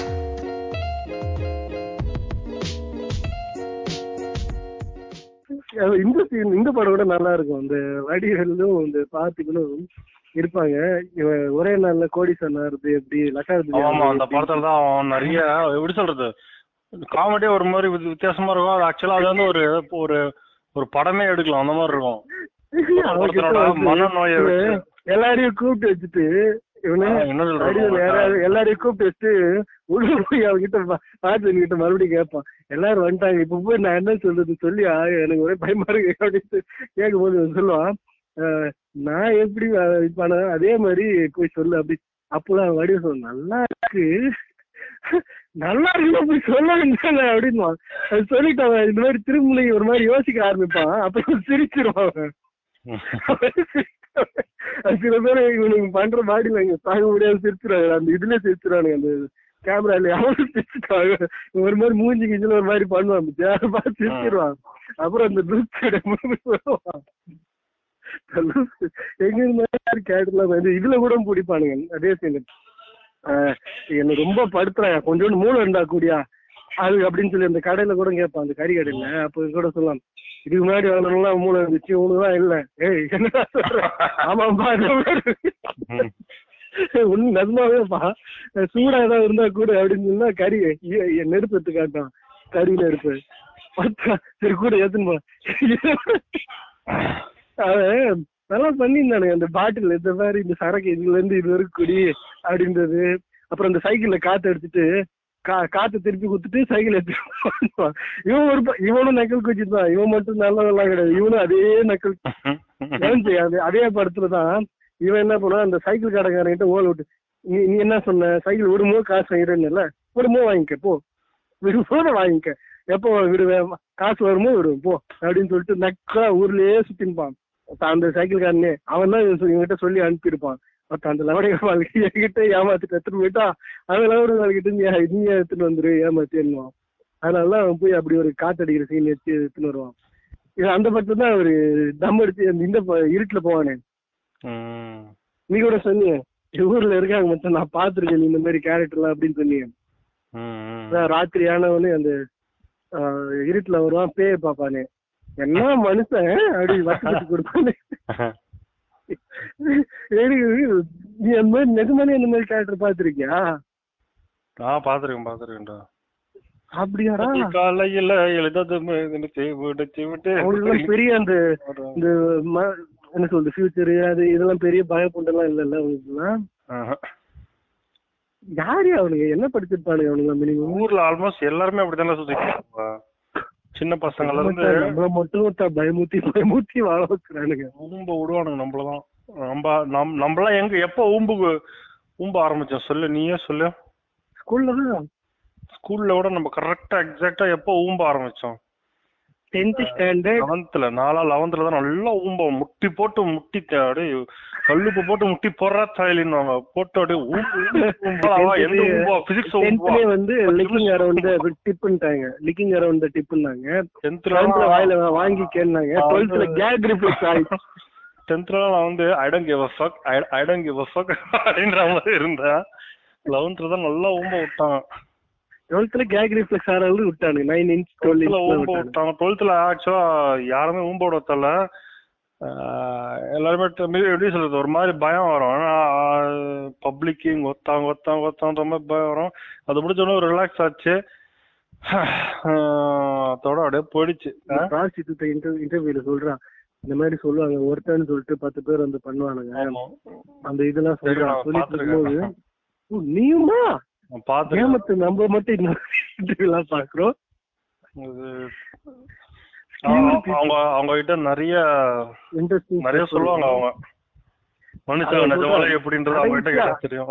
இந்த சீன் இந்த படம் கூட நல்லா இருக்கும். இந்த வடிகளும் இந்த பாத்துக்களும் இருப்பாங்க. இவன் ஒரே நாள்ல கோடீஸ்வரன் ஆறுது எப்படி லட்சாதிபதி ஆமா அந்த படத்துல தான் அவன் நிறைய எப்படி சொல்றது? காமெடியா ஒரு மாதிரி வித்தி- வித்தியாசமா இருக்கும். அது ஆக்சுவலா அது வந்து ஒரு ஒரு ஒரு படமே எடுக்கலாம். அந்த மாதிரி இருக்கும். மனநோயை எல்லாரையும் கூப்பிட்டு வச்சுட்டு எல்லாரையும் கூப்பிட்டு உள்ள போய் அவன்கிட்ட பாத்து கிட்ட மறுபடியும் கேட்பான். எல்லாரும் வந்துட்டாங்க. இப்ப போய் நான் என்ன சொல்றது? சொல்லி எனக்கு ஒரே பயமா இருக்கு அப்படின்னு கேட்கும் போது சொல்லுவான் "அஹ், நான் எப்படி பண்ண அதே மாதிரி போய் சொல்லு. அப்படி அப்பதான் வடிவ சொல்ல நல்லா இருக்கு. நல்லா இருக்கு போய் சொல்ல அப்படின்னு சொல்லிட்டு அவன் இந்த மாதிரி திருமலை ஒரு மாதிரி யோசிக்க ஆரம்பிப்பான். அப்புறம் சிரிச்சிருவான் சில பேர் இவனுக்கு பண்ற பாடி இங்க தாங்க முடியாது சிரிச்சிருவாங்க. அந்த இதுல சிரிச்சிருவானுங்க. அந்த கேமரால அவனும் சிரிச்சுட்டாங்க. ஒரு மாதிரி மூஞ்சி கிஞ்சில ஒரு மாதிரி பண்ணுவான் பத்தியா? பார்த்து சிரிச்சிருவான். அப்புறம் அந்த லுக் எங்க மாதிரி கேட்டுலாம் வந்து இதுல கூட பிடிப்பானுங்க அதே சீன் என்ன ரொம்ப படுத்துறாங்க. கொஞ்சோண்டு மூளை இருந்தா கூடியா? அது அப்படின்னு சொல்லி அந்த கடையில கூட கேட்பான் அந்த கறி கடையில அப்ப கூட சொல்லலாம் இதுக்கு முன்னாடி வாங்கினவங்களாம் மூளை இருந்துச்சு உனக்குதான் இல்ல. ஏய் என்ன சொல்ற? ஆமாப்பா இந்த மாதிரி. ஒண்ணு நிஜமாவேப்பா சூடா ஏதாவது இருந்தா கூட அப்படின்னு சொன்னா கறி இ- நெருப்பு எடுத்து காட்டான் கறி நெருப்பு. பார்த்தா சரி கூட ஏத்துன்னு அவன் நல்லா பண்ணியிருந்தானுங்க அந்த பாட்டில் இந்த மாதிரி இந்த சரக்கு இதுல இருந்து இது வரைக்கும் குடி அப்படின்றது. அப்புறம் இந்த சைக்கிள்ல காத்து அடிச்சுட்டு கா காத்து திருப்பி குத்துட்டு சைக்கிள் எடுத்து இவன் ஒரு இவனும் நக்கல் குச்சிட்டு தான். இவன் மட்டும் நல்லவெல்லாம் கிடையாது. இவனும் அதே நக்கல் அது அதே படத்துல தான் இவன் என்ன பண்ணுவான்? அந்த சைக்கிள் கடைக்காரங்கிட்ட ஓலை விட்டு நீ நீ என்ன சொன்ன? சைக்கிள் விடுமோ? காசு வாங்கிடுன்னு விடுமோ? வாங்கிக்க போ. விடுமோ வாங்கிக்க. எப்போ விடுவேன்? காசு வருமோ? விடுவேன் போ. அப்படின்னு சொல்லிட்டு நக்கா ஊர்லயே சுத்தின்பான். அந்த சைக்கிள் காரனே. அவன் தான் இவங்கிட்ட சொல்லி அனுப்பியிருப்பான். மத்த அந்த லவடை வாழ்க்கை என்கிட்ட ஏமாத்திட்டு எடுத்துட்டு போயிட்டா அந்த லவடை வாழ்க்கிட்ட நீ நீ எடுத்துட்டு வந்துரு ஏமாத்தின்னுவான் அதனால அவன் போய் அப்படி ஒரு காத்தடிக்கிற சீன் வச்சு எடுத்துன்னு வருவான். இது அந்த படத்துல தான் அவரு தம் அடிச்சு அந்த இந்த இருட்டுல போவானே. நீ கூட சொன்னியே ஊர்ல இருக்காங்க மச்சான் நான் பாத்திருக்கேன் நீ இந்த மாதிரி கேரக்டர்லாம் அப்படின்னு. அதான் ராத்திரி ஆனவனே அந்த இருட்டுல வருவான் பேய பாப்பானே என்ன மனுஷன் அப்படி வசதி கொடுப்பானே. நீ அந்த மாதிரி நிஜமானே அந்த மாதிரி கேரக்டர் பாத்திருக்கியா ஆ பாத்துருக்கேன் பாத்துருக்கேன்டா அப்படியாடா? காலையில பெரிய அந்த இந்த என்ன சொல்றது ஃபியூச்சர் அது இதெல்லாம் பெரிய பயப்புண்டெல்லாம் இல்லைல்ல அவங்களுக்குலாம். யாரு அவனுங்க? என்ன படிச்சிருப்பானுங்க அவனுங்க மினிமம் ஊர்ல ஆல்மோஸ்ட் எல்லாருமே அப்படித்தானே சுத்திட்டு இருக்காங்க. சின்ன பசங்கள்ல இருந்து நம்மள மட்டும் பயமுத்தி பயமுத்தி வாழ வைக்கிறானுங்க. ஊம்ப விடுவானுங்க நம்மளதான். நம்ம நம் நம்மளாம் எங்க எப்ப ஊம்பு ஊம்ப ஆரம்பிச்சோம் சொல்லு நீயே சொல்லு. ஸ்கூல்ல தான். ஸ்கூல்ல கூட நம்ம கரெக்டா எக்ஸாக்டா எப்போ ஊம்ப ஆரம்பிச்சோம்? டென்த் ஸ்டாண்டர்ட் லெவன்த்ல நாலா லெவன்த்ல தான் நல்லா ஊம்ப முட்டி போட்டு முட்டி அப்படியே கல்லுப்பு போட்டு முட்டி போடுறா தாயிலின்னு போட்டு அப்படியே ஊம்பு, பிசிக்ஸ் டென்த்லயே வந்து லிக்கிங் அரௌண்ட் டிப்புன்ட்டாங்க லிக்கிங் அரௌண்ட் டிப்புன்னாங்க டென்த்ல லெவன்த்ல வாயில வாங்கி கேட்டாங்க ஆ, டுவெல்த்ல வந்து- கேக் ரிஃப்ளெக்ஸ் ஆயிடுச்சு. டென்த்ல நான் வந்து I don't give a fuck I don't give a fuck அப்படின்ற மாதிரி இருந்தேன். லெவன்த்ல தான் நல்லா ஊம்ப விட்டாங்க டுவெல்த்ல கேக் ரிஃப்ளெக்ஸ் ஆறது விட்டானுங்க. நைன் இன்ச் டுவெல் இன்ச் விட்டாங்க டுவெல்த்ல ஆக்சுவலா யாருமே ஊம்ப விட தரல எல்லாருமே எப்படி சொல்றது ஒரு மாதிரி பயம் வரும். ஆனா பப்ளிக் இங்க ஒத்தாங்க ஒத்தாங்க ஒத்தான்ற மாதிரி பயம் வரும். அது முடிஞ்ச உடனே ஒரு ரிலாக்ஸ் ஆச்சு. அதோட அப்படியே போயிடுச்சு. இன்டர்வியூல சொல்றான். இந்த மாதிரி சொல்லுவாங்க. ஒருத்தன்னு சொல்லிட்டு பத்து பேர் வந்து பண்ணுவானுங்க. அந்த இதெல்லாம் சொல்றான். சொல்லிட்டு இருக்கும்போது பார்த்திருக்கேன். "ஓ, நீயுமா. ஏமத்து நம்ம மட்டும் எல்லாம் பாக்குறோம். அவங்க அவங்க கிட்ட நிறைய நிறைய சொல்லுவாங்க அவங்க. மனுஷங்க அதான் நிஜமாலே. எப்படின்றது அவங்க கிட்ட கடைசியா- தெரியும்.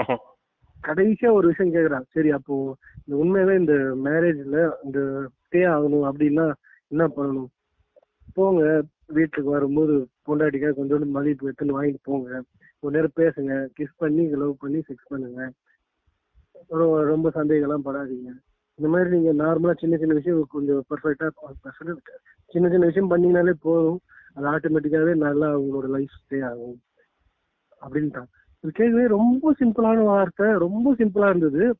கடைசியா ஒரு விஷயம் கேக்குறான் சரி அப்போ இந்த உண்மையாவே இந்த மேரேஜ்ல இந்த ஸ்டே ஆகணும் அப்படின்னா என்ன பண்ணணும்? போங்க வீட்டுக்கு வரும்போது பொண்டாட்டிக்கா கொஞ்சோண்டு மதிப்பு எடுத்துன்னு வாங்கிட்டு போங்க. கொஞ்ச நேரம் பேசுங்க கிஸ் பண்ணி லவ் பண்ணி செக்ஸ் பண்ணுங்க. ரொம்ப- சந்தேகம் சந்தேகம்லாம் படாதீங்க. இந்த மாதிரி நீங்க நார்மலா சின்ன சின்ன விஷயம் கொஞ்சம் பர்ஃபெக்டா சின்ன சின்ன விஷயம் பண்ணீங்கனாலே போதும். அது ஆட்டோமேட்டிக்காவே நல்லா உங்களோட லைஃப் ஸ்டே ஆகும். அப்படின்ட்டான். இது கேட்கவே ரொம்ப சிம்பிளான வார்த்தை ரொம்ப சிம்பிளா இருந்தது.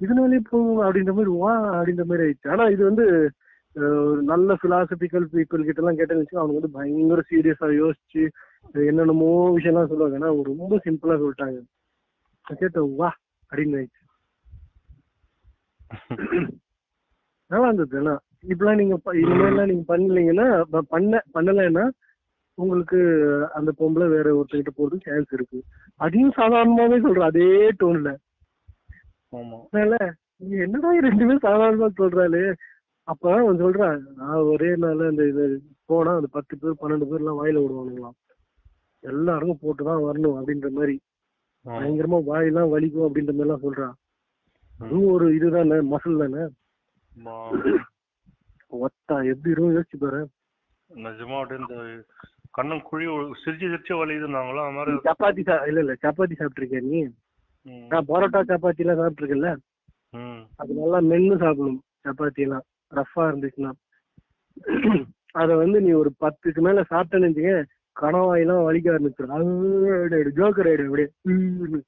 இதனாலே போகும் அப்படின்ற மாதிரி வா அப்படின்ற மாதிரி ஆயிடுச்சு. ஆனா இது வந்து ஒரு நல்ல பிலாசபிக்கல் பீப்புள் கிட்ட எல்லாம் கேட்டேன்னு அவங்க வந்து பயங்கர சீரியஸா யோசிச்சு என்னென்னமோ விஷயம்லாம் சொல்லுவாங்க. ஆனா அவங்க ரொம்ப சிம்பிளா சொல்லிட்டாங்க. கேட்டேன் வா. அப்படின்னு ஆயிடுச்சு நல்லா இருந்தது ஆனா இப்பெல்லாம் நீங்க மாதிரிலாம் நீங்க பண்ணலீங்கன்னா பண்ண பண்ணலைன்னா உங்களுக்கு அந்த பொம்பளை வேற ஒருத்தர்கிட்ட போறதுக்கு சான்ஸ் இருக்கு. அதையும் சாதாரணமாவே சொல்றேன் அதே டோன்ல என்னடா ரெண்டுமே சாதாரணமா சொல்றாளே? அப்ப அவன் சொல்றான் நான் ஒரே நாள்ல இந்த இது போனா அந்த பத்து பேர் பன்னெண்டு பேர் எல்லாம் வாயில விடுவானுங்களாம். எல்லாருக்கும் போட்டுதான் வரணும் அப்படின்ற மாதிரி. பயங்கரமா வாயெல்லாம் வலிக்கும் அப்படின்ற மாதிரி எல்லாம் சொல்றான். அதுவும் ஒரு இதுதானே மசில் தானே. ஒத்தா எப்படி இருக்கும்? யோசிச்சு பாரு. நிஜமா அப்படியே இந்த கண்ணம் குழி சிரிச்சு சிரிச்சு வலியுதுன்னாங்களோ அது மாதிரி சப்பாத்தி சா இல்ல இல்ல சப்பாத்தி சாப்பிட்டிருக்கியா நீ. நான் பரோட்டா சப்பாத்தி எல்லாம் சாப்பிட்டிருக்கேன்ல. அது நல்லா மென்னு சாப்பிடணும் சப்பாத்தி எல்லாம் ரஃபா இருந்துச்சுன்னா. அத வந்து நீ ஒரு பத்துக்கு மேல சாப்பிட்டேன்னு கணவாயெல்லாம் வலிக்க ஆரம்பிச்சிடும் ஜோக்கர் ஆயிடும். அப்படியே.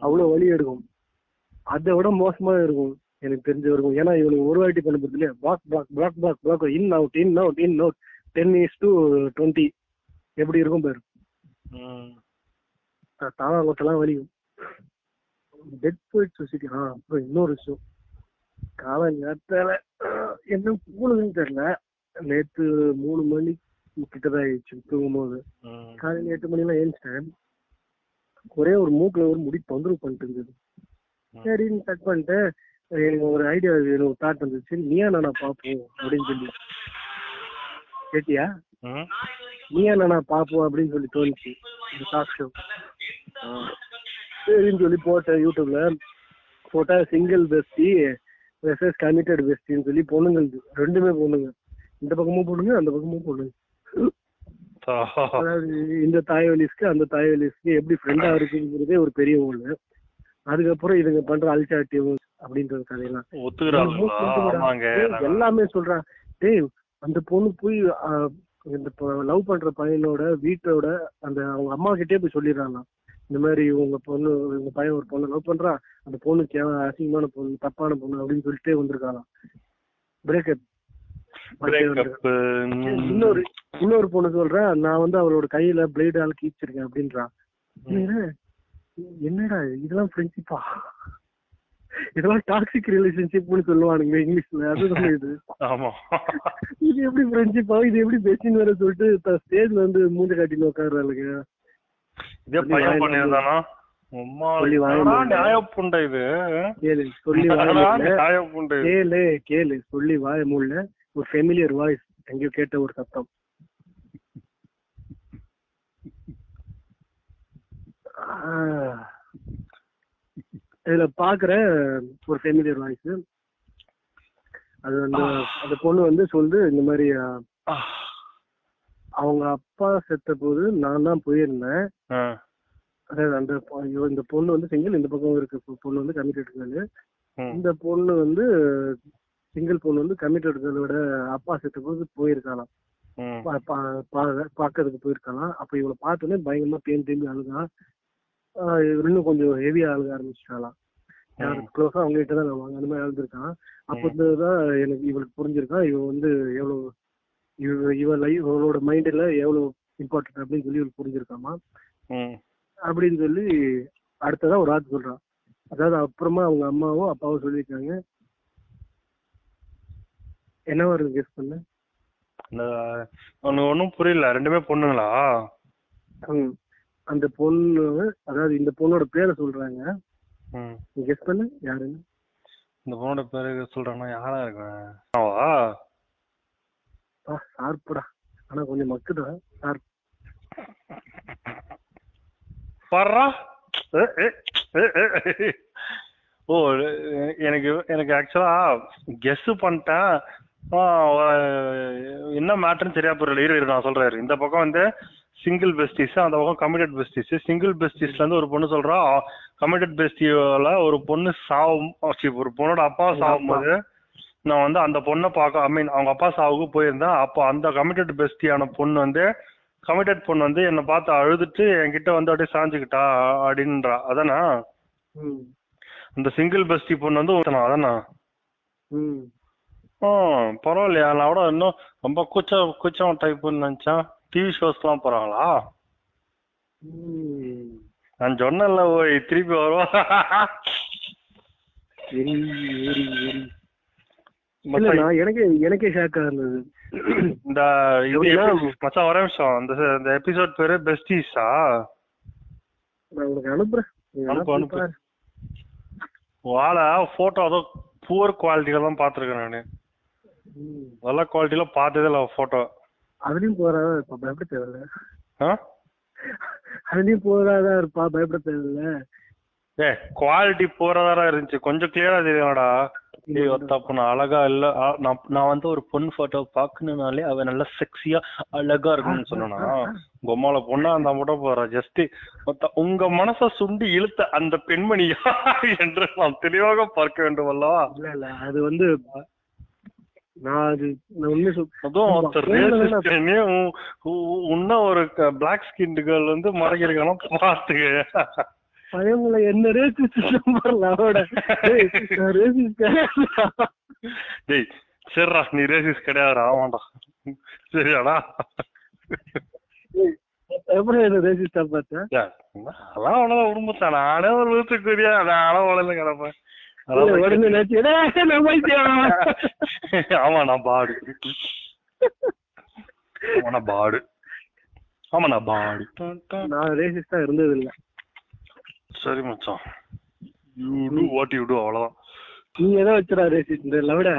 அவ்வளவு வலி எடுக்கும். அதை விட மோசமா இருக்கும். எனக்கு தெரிஞ்ச வரைக்கும் ஏன்னா இவனுக்கு ஒரு வாட்டி பண்ண போறது இல்லையா? Block block block block block in out in out in out ten is to twenty எப்படி இருக்கும் பாரு. ம். தாவாங்கொட்டெல்லாம் வலிக்கும். டெட் போயிட் சொசைட்டி ஆ அப்புறம் இன்னொரு விஷயம் காலை நேரத்தால என்ன கூடுதுன்னு தெரியல. நேத்து மூணு மணி கிட்டதான் ஆயிடுச்சு தூங்கும்போது. காலையில எட்டு மணி எல்லாம் ஏஞ்சிட்டேன் ஒரே ஒரு மூக்குல ஒரு முடி தொந்தரவு பண்ணிட்டு இருந்தது. சரின்னு கட் பண்ணிட்டு எனக்கு ஒரு ஐடியா எனக்கு ஒரு தாட் வந்துச்சு. நீயா நானா பாப்போம் அப்படின்னு சொல்லி. கேட்டியா. நீயா நானா பாப்போம் அப்படின்னு சொல்லி தோணுச்சு. டாக் ஷோ சரின்னு சொல்லி போட்டேன் யூடியூப்ல. போட்டா சிங்கிள் பெஸ்டி வெர்சஸ் கமிட்டட் பெஸ்டின்னு சொல்லி பொண்ணுங்களுக்கு ரெண்டுமே பொண்ணுங்க. இந்த பக்கமும் பொண்ணுங்க அந்த பக்கமும் பொண்ணுங்க. அதாவது இந்த தாய்வலிஸ்க்கு அந்த தாய்வலிஸ்க்கு எப்படி ஃப்ரெண்டா இருக்குங்கிறதே ஒரு பெரிய ஒண்ணு அதுக்கப்புறம் இதுங்க பண்ற அல்சாட்டிவ் அப்படின்ற கதையெல்லாம். எல்லாமே சொல்றான் டேய் அந்த பொண்ணு போய் இந்த லவ் பண்ற பையனோட வீட்டோட அந்த அவங்க அம்மா கிட்டே போய் சொல்லிடுறாங்க இந்த மாதிரி உங்க பொண்ணு உங்க பையன் ஒரு பொண்ணு லவ் பண்றான் அந்த பொண்ணு அசிங்கமான பொண்ணு தப்பான பொண்ணு அப்படின்னு சொல்லிட்டே வந்திருக்காங்க பிரேக்கப் இன்னொரு இன்னொரு பொண்ணு சொல்றேன். நான் வந்து அவளோட கையில பிளேடால கீச்சிருக்கேன் அப்படின்றான் என்னடா, என்னடா இது? இதெல்லாம் ஃப்ரெண்ட்ஷிப்பா இதெல்லாம் டாக்ஸிக் ரிலேஷன்ஷிப்னு சொல்லுவானுங்க இங்கிலீஷ்ல. அதுதான் இது? ஆமா. இது எப்படி ஃப்ரெண்ட்ஷிப்பா இது எப்படி பெஸ்டின்னு வேற சொல்லிட்டு ஸ்டேஜ்ல வந்து மூஞ்ச காட்டின்னு உட்காருறாளுங்க இதே பையன் கேளு சொல்லி வாய? கேளு கேளு சொல்லி வாய மூடல. ஒரு ஃபெமிலியர் வாய்ஸ் எங்கேயோ கேட்ட ஒரு சத்தம். இதுல பாக்குற ஒரு ஃபெமிலியர் வாய்ஸ் அது வந்து அந்த பொண்ணு வந்து சொல்லுது இந்த மாதிரி அவங்க அப்பா செத்த போது நான் தான் போயிருந்தேன். அதாவது அந்த இந்த பொண்ணு வந்து சிங்கிள் இந்த பக்கம் இருக்க பொண்ணு வந்து கமிட்டட் கேர்ளு ம், இந்த பொண்ணு வந்து சிங்கிள் பொண்ணு வந்து கமிட்டட் கேர்ளோட அப்பா செத்த போது போயிருக்காளாம். ம், பா- பா- பா- பார்க்கறதுக்கு போயிருக்கலாம் அப்ப இவளை பார்த்தோன்னே பயங்கரமா தேம்பி தேம்பி இவ இன்னும் கொஞ்சம் ஹெவியா அழுக ஆரம்பிச்சிட்டாலாம் யாருக்கு க்ளோஸா அவங்க கிட்ட தான் வருவாங்க அந்த மாதிரி அழுதுருக்கான். அப்ப இருந்துதான் எனக்கு இவளுக்கு புரிஞ்சிருக்கான் இவ வந்து எவ்வளவு இவ இவ லைஃப் இவளோட மைண்ட்ல எவ்வளவு இம்பார்ட்டன்ட் அப்படின்னு சொல்லி இவளுக்கு புரிஞ்சிருக்காமா. அப்படின்னு சொல்லி அடுத்ததான் ஒரு ஆத்து சொல்றான். அதாவது அப்புறமா அவங்க அம்மாவும் அப்பாவும் சொல்லியிருக்காங்க. என்ன வருது கெஸ் பண்ண? உனக்கு ஒன்றும் புரியல. ரெண்டுமே பொண்ணுங்களா. அந்த பொண்ணு அதாவது இந்த பொண்ணோட பேரை சொல்றாங்க. கெஸ் பண்ணு யாருன்னு. இந்த பொண்ணோட பேரு சொல்றாங்கன்னா யாரா இருக்கும் ஆவா? ஆ ஷார்ப்புடா ஆனா கொஞ்சம் மக்குதான் ஷார்ப் பர்றா ஓ எனக்கு எனக்கு ஆக்சுவலா கெஸ் பண்ணிட்டேன். ஆ, என்ன மேட்டர்னு சரியா புரியல இரு இரு நான் சொல்றேன். இரு. இந்த பக்கம் வந்து சிங்கிள் பெஸ்டிஸ் அந்த பக்கம் கமிட்டட் பெஸ்டிஸ் சிங்கிள் பெஸ்டிஸ்ல இருந்து ஒரு பொண்ணு சொல்றா கமிட்டட் பெஸ்டியோல ஒரு பொண்ணு சாவும் ச்சீ, ஒரு பொண்ணோட அப்பா சாவும் போது நான் வந்து அந்த பொண்ணை பார்க்க ஐ மீன் அவங்க அப்பா சாவுக்கு போயிருந்தேன். அப்போ அந்த கமிட்டட் பெஸ்டியான பொண்ணு வந்து கமிட்டட் பொண்ணு வந்து என்னை பார்த்து அழுதுட்டு என்கிட்ட வந்து அப்படியே சாஞ்சுக்கிட்டா அப்படின்றா. அதானா? ம். இந்த சிங்கிள் பெஸ்டி பொண்ணு வந்து ஒருத்தனா அதானா? ம். பரவாயில்லையா? நான் கூட இன்னும் ரொம்ப கூச்சம் கூச்சம் டைப்புன்னு நினச்சேன். டிவி ஷோஸ்லாம் போகிறாங்களா ம் நான் சொன்னேன்ல ஓய் திருப்பி வருவா. Very very very. இல்ல மச்சான், நான் எனக்கே எனக்கே ஷாக்கா இருந்தது. இந்த இது எப்படின்னா- எப்படி- மச்சான் ஒரே நிமிஷம். இந்த எபிசோட் பேரு பெஸ்டிஸா நான் உனக்கு அனுப்புறேன். நீ வேணா அனுப்பு, போய் அனுப்பு. பாரு. வாழை ஃபோட்டோ அதோ புவர் குவாலிட்டியில தான் பார்த்துருக்கேன் நான். நல்ல குவாலிட்டியில பார்த்ததே இல்லை ஃபோட்டோ அதுலயும் போறாதா இருப்பா பயப்பட தேவையில்ல. அதுலயும் போறாதா இருப்பா பயப்பட தேவையில்ல. ஏ குவாலிட்டி போறதாரா இருந்துச்சு. கொஞ்சம் கிளியரா தெரியுமாடா? ஏய் தப்பு நான் அழகா இல்ல. நான் நான் வந்து ஒரு பொண்ணு போட்டோ பாக்கணும்னாலே அவ நல்லா செக்ஸியா அழகா இருக்கணும்னு சொன்னா பொம்மால பொண்ணா அந்த மட்டும் போற. ஜஸ்ட் உங்க மனச சுண்டி இழுத்த அந்த பெண்மணி யார் என்று நாம் தெளிவாக பார்க்க வேண்டும் அல்லவா இல்ல இல்ல. அது வந்து நான் அது நான் உண்மை சொல் அதுவும் ஆமா, ஒருத்தர் வேணும், racist னே உ- உ- உன்ன ஒரு பிளாக் ஸ்கின் கேர்ள் வந்து மறைக்கிறதுக்கெல்லாம் பார்த்துக்க. பயங்களை என்ன ரேசிஸ்ட் நம்பர்ல அவட ரேசிஸ்ட் டேய் சரிடா நீ ரேசிஸ் கிடையாதுடா ஆமாண்டா. சரியாடா. எப்படி என்ன ரேசிஸ்டா பார்த்தேன்? அதெல்லாம் அவ்வளவுதான் உடும்பத்தான் நானே ஒரு வீட்டுக்குரிய நானும் உடல கிடப்பேன். ஆமா நான் பாடு. ஆமா பாடு. ஆமா நான் பாடு. நான் ரேசிஸ்டா இருந்தது இல்ல சரி மச்சான். You do what you do அவ்வளவுதான். நீ எதை வச்சுடா ரேசிஸ்ட் விட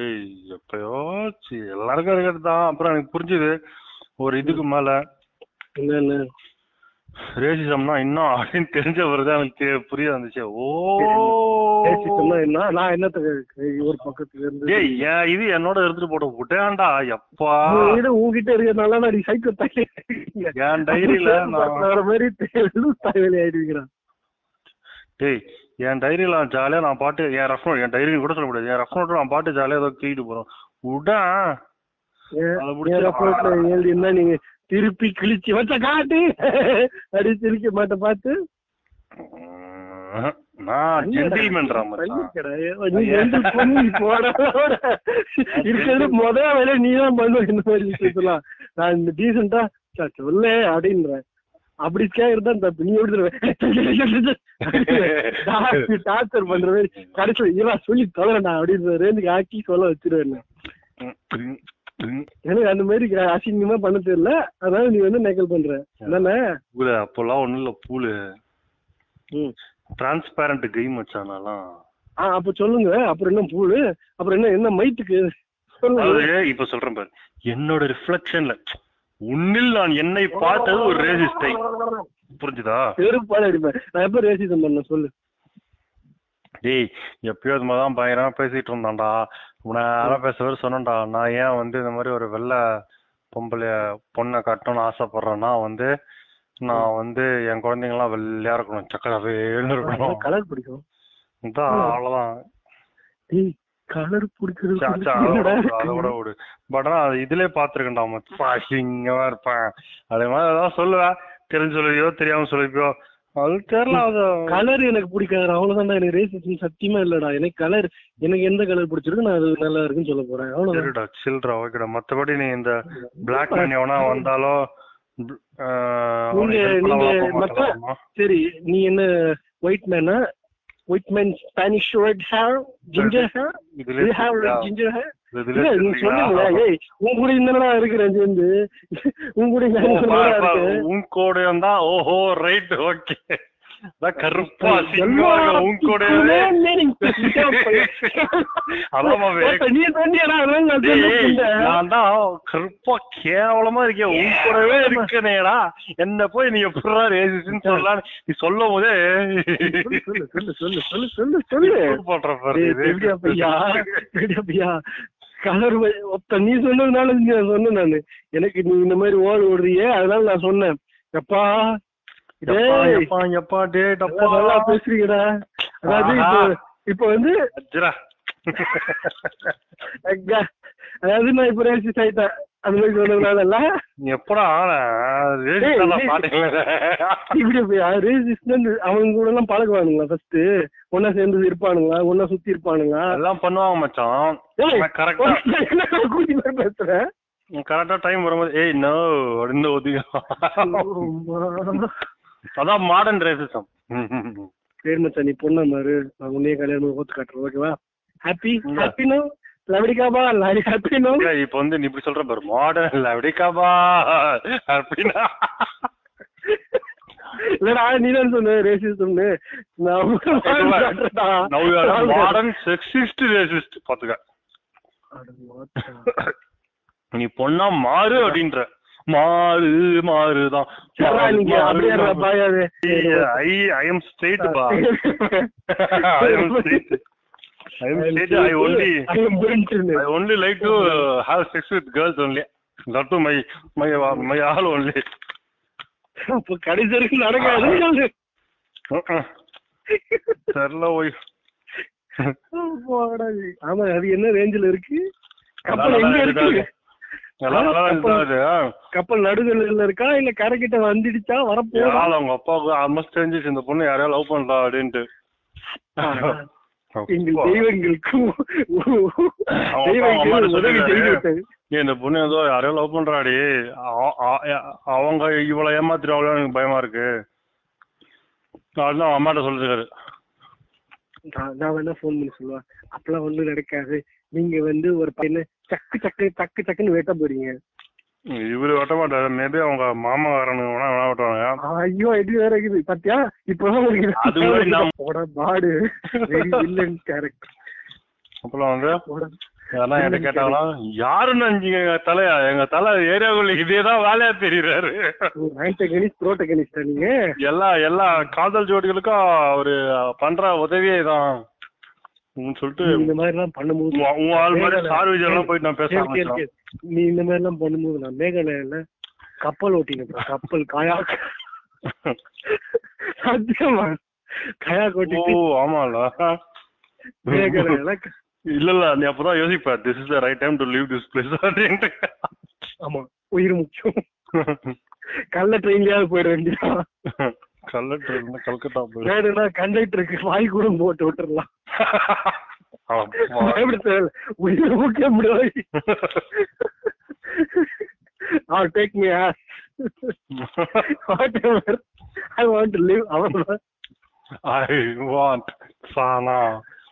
ஏய் எப்பயாச்சு. எல்லாருக்கும் இருக்கிறது தான் அப்புறம் எனக்கு புரிஞ்சுது. ஒரு இதுக்கு மேல ரேசிசம்னா இன்னும் அப்படின்னு தெரிஞ்ச பிறகு எனக்கு புரிய வந்துச்சு. ஓ! என்ன? நான் என்னத்துக்கு ஒரு பக்கத்துல இருந்து என் இது என்னோட எடுத்துட்டு போட்டு விட்டேன்டா எப்பா. உன்கிட்ட உன்கிட்ட இருக்கிறதுனால நான் நீ சைக்கோ தாய் என் டைரியில வர மாதிரி ஆயிடுவீங்கிறான் டேய் என் டைரியில நான் ஜாலியா நான் பாட்டு என் ரஃப் என் டைரி கூட சொல்ல முடியாது. என் ரஃப் நோட் நான் பாட்டு ஜாலியா ஏதோ தூக்கிட்டு போறோம். விடா. அதை முடிச்சு- ரிப்போர்ட்ல எழுதி என்ன நீங்க திருப்பி கிழிச்சு வச்ச காட்டு! அப்படி சிரிக்க மாட்ட பார்த்து. இருக்கிறது முத வேலை நீ தான் பண்ணுவ இந்த மாதிரி விஷயத்தெல்லாம். நான் டீசெண்டா சொல்லு அப்படின்றேன் அப்படி கேக்குறதா தப்பு. நீ எப்படி டார்ச்சர் பண்ற மாதிரி. கடைசியில் சொல்லி தொலைறா அப்படின்ற ரேஞ்சுக்கு ஆக்கி சொல்ல வச்சிருவேன். எனக்கு அந்த மாதிரி அசிங்கமா பண்ண தெரியல. அதனால நீ வந்து நக்கல் பண்ற. என்னண்ணே? பூலு அப்போல்லாம் ஒண்ணும் இல்ல பூலு. டிரான்ஸ்பேரண்ட் கை மச்சானாலாம் ஆ அப்ப சொல்லுங்க. அப்புறம் என்ன பூடு அப்புறம் என்ன என்ன அதாவது இப்ப சொல்றேன் பாரு. என்னோட ரிஃப்ளெக்ஷன்ல உன்னில் நான் என்னை பார்த்தது ஒரு ரேசிஸ்டை புரிஞ்சுதா? செருப்பால அடிப்பேன் நான் எப்ப ரேசிசம் பண்ண சொல்லு. டேய் எப்பயோ அது மாதிரி தான் பயங்கரமா பேசிட்டு இருந்தான்டா. நான் பேசுறது சொன்னேன்டா. நான் ஏன் வந்து இந்த மாதிரி ஒரு வெள்ளை பொம்பளைய பொண்ணை கட்டணும்னு ஆசைப்படுறேன்னா வந்து நான் வந்து என் குழந்தைங்க எல்லாம் வெள்ளையா இருக்கணும். சக்கராவே இருக்கணும். கலர் பிடிக்கும். இதான் அவ்வளவுதான். டேய் கலர் பிடிக்கிறது பட் ஆனா அது இதுலயே பாத்துருக்கேன்டா அசிங்கமா இருப்பேன். அதே மாதிரி ஏதாவது சொல்லுவேன். தெரிஞ்சு சொல்லுவியோ தெரியாம சொல்லுவியோ அது தெரியல அது கலர் எனக்கு பிடிக்காது. அவ்வளவுதான்டா. எனக்கு ரேசிசம் சத்தியமா இல்லடா. எனக்கு கலர் எனக்கு எந்த கலர் பிடிச்சிருக்கு நான் அது நல்லா இருக்குன்னு சொல்ல போறேன். அவ்வளவுதான். சரிடா சில்றா ஓகேடா. மத்தபடி நீ இந்த பிளாக் மேன் எவனா அவனுக்கு நீங்க- நீங்க. சரி நீ என்ன ஒயிட் மேனா white man Spanish red hair ginger hair தெரியுதா? ஜிஞ்சர் ஹேர் இதுலயே இல்ல நீ தெரியுதா? சொன்னீங்களா ஏய் உன் கூட என்னடா இருக்கிறேன் சேர்ந்து உன் கூட தான். ஓஹோ ரைட் ஓகே கருப்பா கேவலமா இருக்கேன். உன் கூடவே இருக்கனேடா. என்ன போய் நீ எப்படா ரேசிஸ்ட்னு சொல்லலாம் நீ சொல்லும் போதே. சொல்லு சொல்லு சொல்லு சொல்லு சொல்லு சொல்லு போடுற கலர் ஒத்த நீ சொன்னதுனால நான் சொன்னேன் நானு. எனக்கு நீ இந்த மாதிரி ஓடு ஓடுறியே அதனால நான் சொன்னேன். எப்பா? எப்பா, டேய், டப்பா. நல்லா பேசுறீங்கடா. அதாவது இப்போ. இப்போ வந்து அதாவது நான் இப்போ ரேசிஸ்ட் ஆயிட்டேன். அந்த மாதிரி சொன்னதுனால எப்படா? இப்படி அவங்க கூட எல்லாம் பழகுவானுங்களா ஃபர்ஸ்ட் ஒன்னா சேர்ந்து இருப்பானுங்களா? ஒன்னா சுத்தி இருப்பானுங்களா? எல்லாம் பண்ணுவாங்க மச்சான். கரெக்டா கூட்டி பேசுறேன் கரெக்டா டைம் வரும்போது ஏய் நோ அப்படின்னு ஒதுங்க அதான் மாடர்ன் ரேசிசம் சரி மச்சான் நீ பொண்ணா மாறு. நான் உன்னையே கல்யாணம் ஓத்து காட்டுறேன் ஓகேவா ஹாப்பி இல்ல. ஹாப்பி நோ லவடிக்காபா லாரி ஹாப்பி நோ இப்ப வந்து நீ இப்படி சொல்ற பாரு. மாடர்ன் அப்படிக்காபா அப்படின்னா. இல்லடா நீ தான் சொன்ன ரேசிசம்னு மாடர்ன் செக்ஸிஸ்ட் ரேசிஸ்ட் பாத்துக்க. நீ பொண்ணா மாறு அப்படின்ற. மாறு மாறுதான். ஐ ஐ எம் ஸ்ட்ரெயிட் பா. I am straight I am ன்னு. I only like to have sex with girls only. That too my my my all only. அப்ப கடைசி வரைக்கும் நடக்காதுன்னு சொல்லு. Uh-uh. தெரியல போய் போடா நீ. ஆமா அது என்ன ரேஞ்சில இருக்கு கப்பல் எங்க இருக்கு கப்பல் நடுவில் இருக்கா இல்ல கரை கிட்ட வந்துடுச்சா வரப்போதா யாரால அவங்க அப்பாவுக்கு ஆல்மோஸ்ட் தெரிஞ்சிச்சு இந்த பொண்ணு யாரையா லவ் பண்றா அப்படின்ட்டு எங்கள் தெய்வங்களுக்கும் இந்த பொண்ணு ஏதோ யாரையோ லவ் பண்றாடி. அவங்க இவ்வளவு ஏமாத்திருவாங்களோ எனக்கு பயமா இருக்கு. அதுதான் அம்மாட்ட சொல்லிருக்காரு நான் நான் வேணா ஃபோன் பண்ணி சொல்லுவேன். அப்பெல்லாம் ஒண்ணும் நடக்காது. நீங்க வந்து ஒரு பையனை சக்கு சக்கு டக்கு டக்குன்னு வெட்ட போறீங்க இவரு வெட்ட மாட்டாரு. மேபி அவங்க மாமா வரணுங்க வேணா வேணா வெட்டுவாங்க ஐயோ இது வேற இருக்குது பாத்தியா? இப்பதான் உங்களுக்கு போட வெரி வில்லன் கேரக்டர் அப்புறம் வந்து போட யாரா என்கிட்ட கேட்டாங்களா யாருன்னு எங்க தலையா எங்க தலை ஏரியாவுக்குள்ள இதேதான் வேலையா தெரியுறாரு. நீங்க? எல்லா எல்லா காதல் ஜோடிகளுக்கும் அவரு பண்ற உதவியே தான் சொல்லிட்டு இந்த மாதிரி எல்லாம் பண்ணும்போது உன் ஆள் மாதிரி சார் விஜயெல்லாம் போயிட்டு நான் பேச ஆரம்பிச்சேன். நீ இந்த மாதிரி எல்லாம் பண்ணும்போது நான் மேகாலயால கப்பல் ஓட்டினேன் கப்பல் காயாக். சத்தியமா கயாக் ஓ ஓட்டிட்டு ஆமால மேகாலயால இல்ல இல்ல நீ அப்பதான் யோசிப்ப this is the right time to leave this place அப்படின்ட்டு. ஆமா உயிர் முக்கியம். கள்ள ட்ரெயின்லயாவது போயிட வேண்டியதா கல்லட்டு இருந்தா கல்கத்தா போயிடு வேணும்னா கண்டக்டருக்கு வாய் கூட போட்டு விட்டுறலாம். உயிர் முக்கியம் முடியாது I'll take me ass. Whatever. I want to live. I want